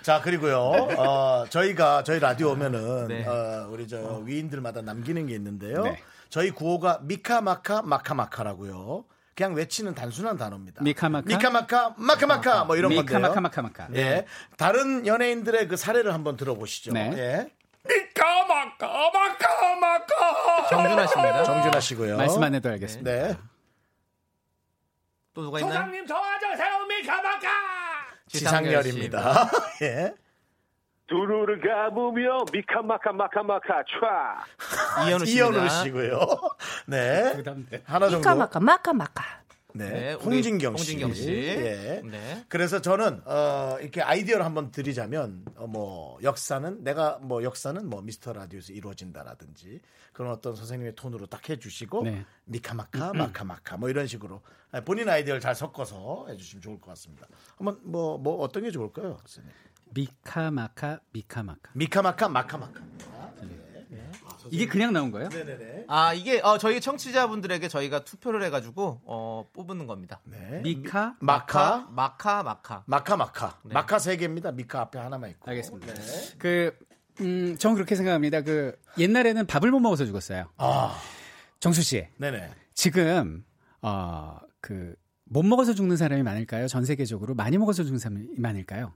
자 그리고요 어, 저희가 저희 라디오 오면은 네. 어, 우리 저 위인들마다 남기는 게 있는데요 네. 저희 구호가 미카마카 마카마카라고요 그냥 외치는 단순한 단어입니다 미카마카? 미카마카 마카마카 뭐 이런 건데요 미카마카 마카마카. 예 다른 연예인들의 그 사례를 한번 들어보시죠 네. 예. 정준하 씨입니다. 정준하 씨고요. 말씀 안 해도 알겠습니다. 네. 또 누가 있나요? 도와주세요 미카마카 지상렬입니다. 예. 두루를 감으며 미카마카 마카마카 촤. 이현우 씨입니다. 이현우 씨고요. 네. 부담돼. 하나 정도. 마카 마카 마카 마카 네. 네, 홍진경 씨. 홍진경 씨. 예. 네. 그래서 저는 어, 이렇게 아이디어를 한번 드리자면 어, 뭐 역사는 내가 뭐 역사는 뭐 미스터 라디오에서 이루어진다라든지 그런 어떤 선생님의 톤으로 딱 해주시고 네. 미카마카 마카마카 뭐 이런 식으로 아, 본인 아이디어를 잘 섞어서 해주시면 좋을 것 같습니다. 한번 뭐뭐 어떤 게 좋을까요, 선생님? 미카마카 미카마카. 미카마카 마카마카. 이게 그냥 나온 거예요? 네네네. 아 이게 어, 저희 청취자분들에게 저희가 투표를 해가지고 어, 뽑는 겁니다. 네. 미카 마카 마카 마카. 마카 마카 네. 마카 세 개입니다. 미카 앞에 하나만 있고. 알겠습니다. 네. 그, 음, 전 그렇게 생각합니다. 그, 옛날에는 밥을 못 먹어서 죽었어요. 아, 정수 씨, 네네. 지금, 어, 그, 못 먹어서 죽는 사람이 많을까요? 전 세계적으로 많이 먹어서 죽는 사람이 많을까요?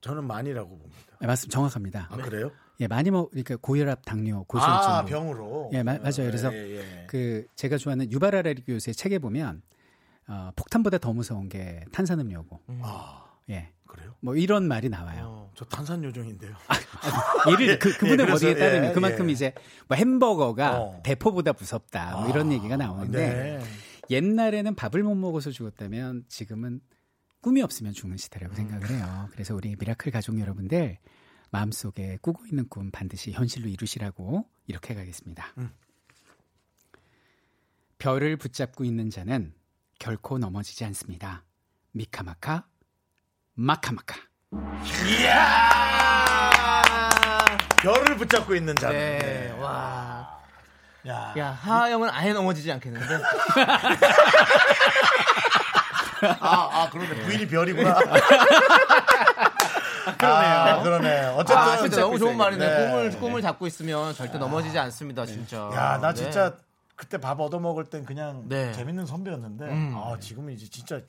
저는 많이라고 봅니다. 네, 맞습니다. 정확합니다. 아 그래요? 예, 많이 먹, 그러니까 고혈압, 당뇨, 고지혈증. 아 병으로. 예, 마- 맞아요. 그래서 예, 예. 그 제가 좋아하는 유발아라리 교수의 책에 보면 어, 폭탄보다 더 무서운 게 탄산음료고. 아 예. 그래요? 뭐 이런 말이 나와요. 어, 저 탄산 요정인데요. 예를 그 그분의 예, 어디에 따르면 예, 그만큼 예. 이제 뭐 햄버거가 어. 대포보다 무섭다. 뭐 이런 얘기가 나오는데 네. 옛날에는 밥을 못 먹어서 죽었다면 지금은 꿈이 없으면 죽는 시대라고 음. 생각을 해요. 그래서 우리 미라클 가족 여러분들 마음속에 꾸고 있는 꿈 반드시 현실로 이루시라고 이렇게 가겠습니다. 음. 별을 붙잡고 있는 자는 결코 넘어지지 않습니다. 미카마카 마카마카. 별을 붙잡고 있는 자. 네. 네. 와. 야. 야 하하영은 아예 넘어지지 않겠는데. 아, 아 그러네. 부인이 별이구나. 그러네요. 아, 그러네. 어쨌든 아, 진짜 너무 좋은 말이네. 네. 꿈을 꿈을 잡고 있으면 절대 넘어지지 않습니다, 진짜. 야, 나 네. 진짜 그때 밥 얻어 먹을 땐 그냥 네. 재밌는 선배였는데 음. 아, 지금은 이제 진짜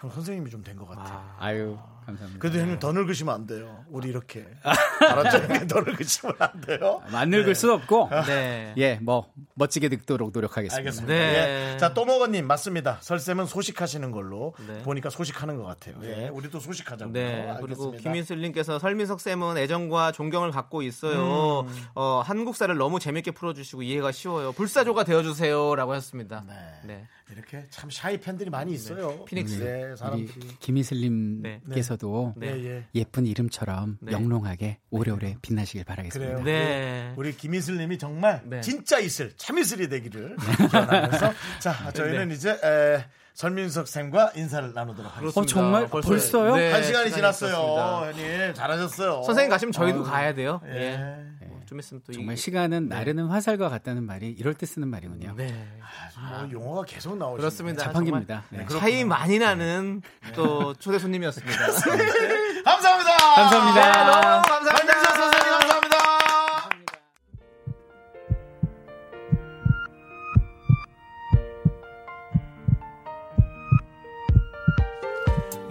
형 선생님이 좀 된 것 같아요. 아유 감사합니다. 그래도 형님 더 늙으시면 안 돼요. 우리 이렇게. 알았죠? 형님 더 늙으시면 안 돼요. 안 늙을 수 없고 네. 예, 뭐 멋지게 늙도록 노력하겠습니다. 알겠습니다. 네. 예. 자, 또먹어님 맞습니다. 설쌤은 소식하시는 걸로 네. 보니까 소식하는 것 같아요. 예. 우리도 소식하자고요. 네. 그리고 알겠습니다. 김인슬님께서 설민석 쌤은 애정과 존경을 갖고 있어요. 음. 어, 한국사를 너무 재밌게 풀어주시고 이해가 쉬워요. 불사조가 되어주세요라고 하셨습니다. 네. 네. 이렇게 참 샤이 팬들이 많이 있어요. 피닉스. 네, 우리 사람들이. 김희슬님께서도 네. 예, 예. 예쁜 이름처럼 네. 영롱하게 오래오래 빛나시길 바라겠습니다. 그래요. 네. 우리 김이슬님이 정말 네. 진짜 이슬, 참이슬이 되기를 기원하면서 자 저희는 이제 에, 설민석 쌤과 인사를 나누도록 하겠습니다. 어 정말 벌써- 벌써요? 네. 한 시간이 지났어요. 형님 잘하셨어요. 선생님 가시면 저희도 아유, 가야 돼요. 예. 예. 뭐좀 있으면 또 정말 이- 시간은 나르는 화살과 같다는 말이 이럴 때 쓰는 말이군요. 네. 뭐 용어가 계속 나오시네. 그렇습니다. 자판기입니다. 정말 네. 차이 많이 나는 또 초대 손님이었습니다. 감사합니다. 감사합니다. 네, 너무 감사합니다.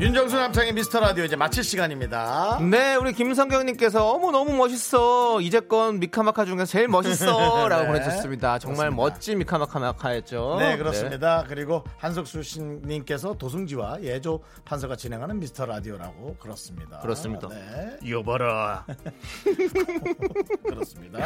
윤정수 남창의 미스터 라디오 이제 마칠 시간입니다. 네, 우리 김성경님께서 어머 너무 멋있어. 이제껏 미카마카 중에서 제일 멋있어라고 네, 보내주셨습니다. 정말 그렇습니다. 멋진 미카마카마카였죠. 네, 그렇습니다. 그리고 한석수 씨님께서 도승지와 예조 판서가 진행하는 미스터 라디오라고 그렇습니다. 그렇습니다. 네, 여봐라. 그렇습니다.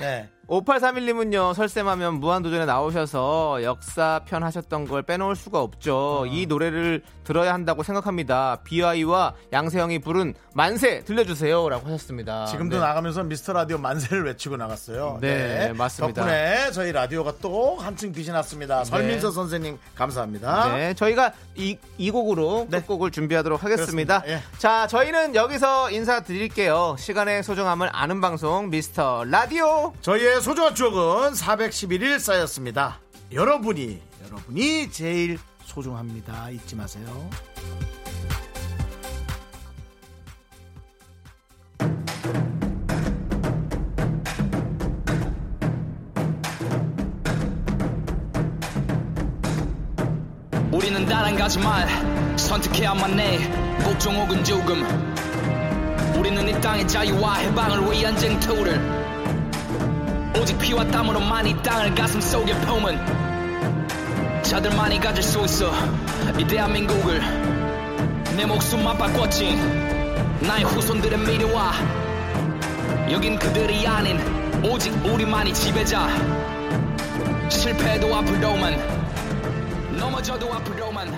네. 5831님은요, 설쌤하면 무한도전에 나오셔서 역사편 하셨던 걸 빼놓을 수가 없죠. 이 노래를 들어야 한다고 생각합니다. 비아이와 양세형이 부른 만세 들려주세요. 라고 하셨습니다. 지금도 네. 나가면서 미스터 라디오 만세를 외치고 나갔어요. 네, 맞습니다. 덕분에 저희 라디오가 또 한층 빛이 났습니다. 설민서 선생님 감사합니다. 네, 저희가 이, 이 곡으로 끝곡을 준비하도록 하겠습니다. 예. 자, 저희는 여기서 인사드릴게요. 시간의 소중함을 아는 방송, 미스터 라디오. 저희의 소중한 추억은 411일 쌓였습니다. 여러분이 여러분이 제일 소중합니다. 잊지 마세요. 우리는 다른 가지 말 선택해야만 해 복종 혹은 죽음 우리는 이 땅의 자유와 해방을 위한 쟁투를 오직 피와 땀으로만 이 땅을 가슴 속에 품은 자들만이 가질 수 있어. 이 대한민국을 내 목숨만 바꿨지. 나의 후손들의 미래와. 여긴 그들이 아닌 오직 우리만이 지배자. 실패도 앞으로만 넘어져도 앞으로만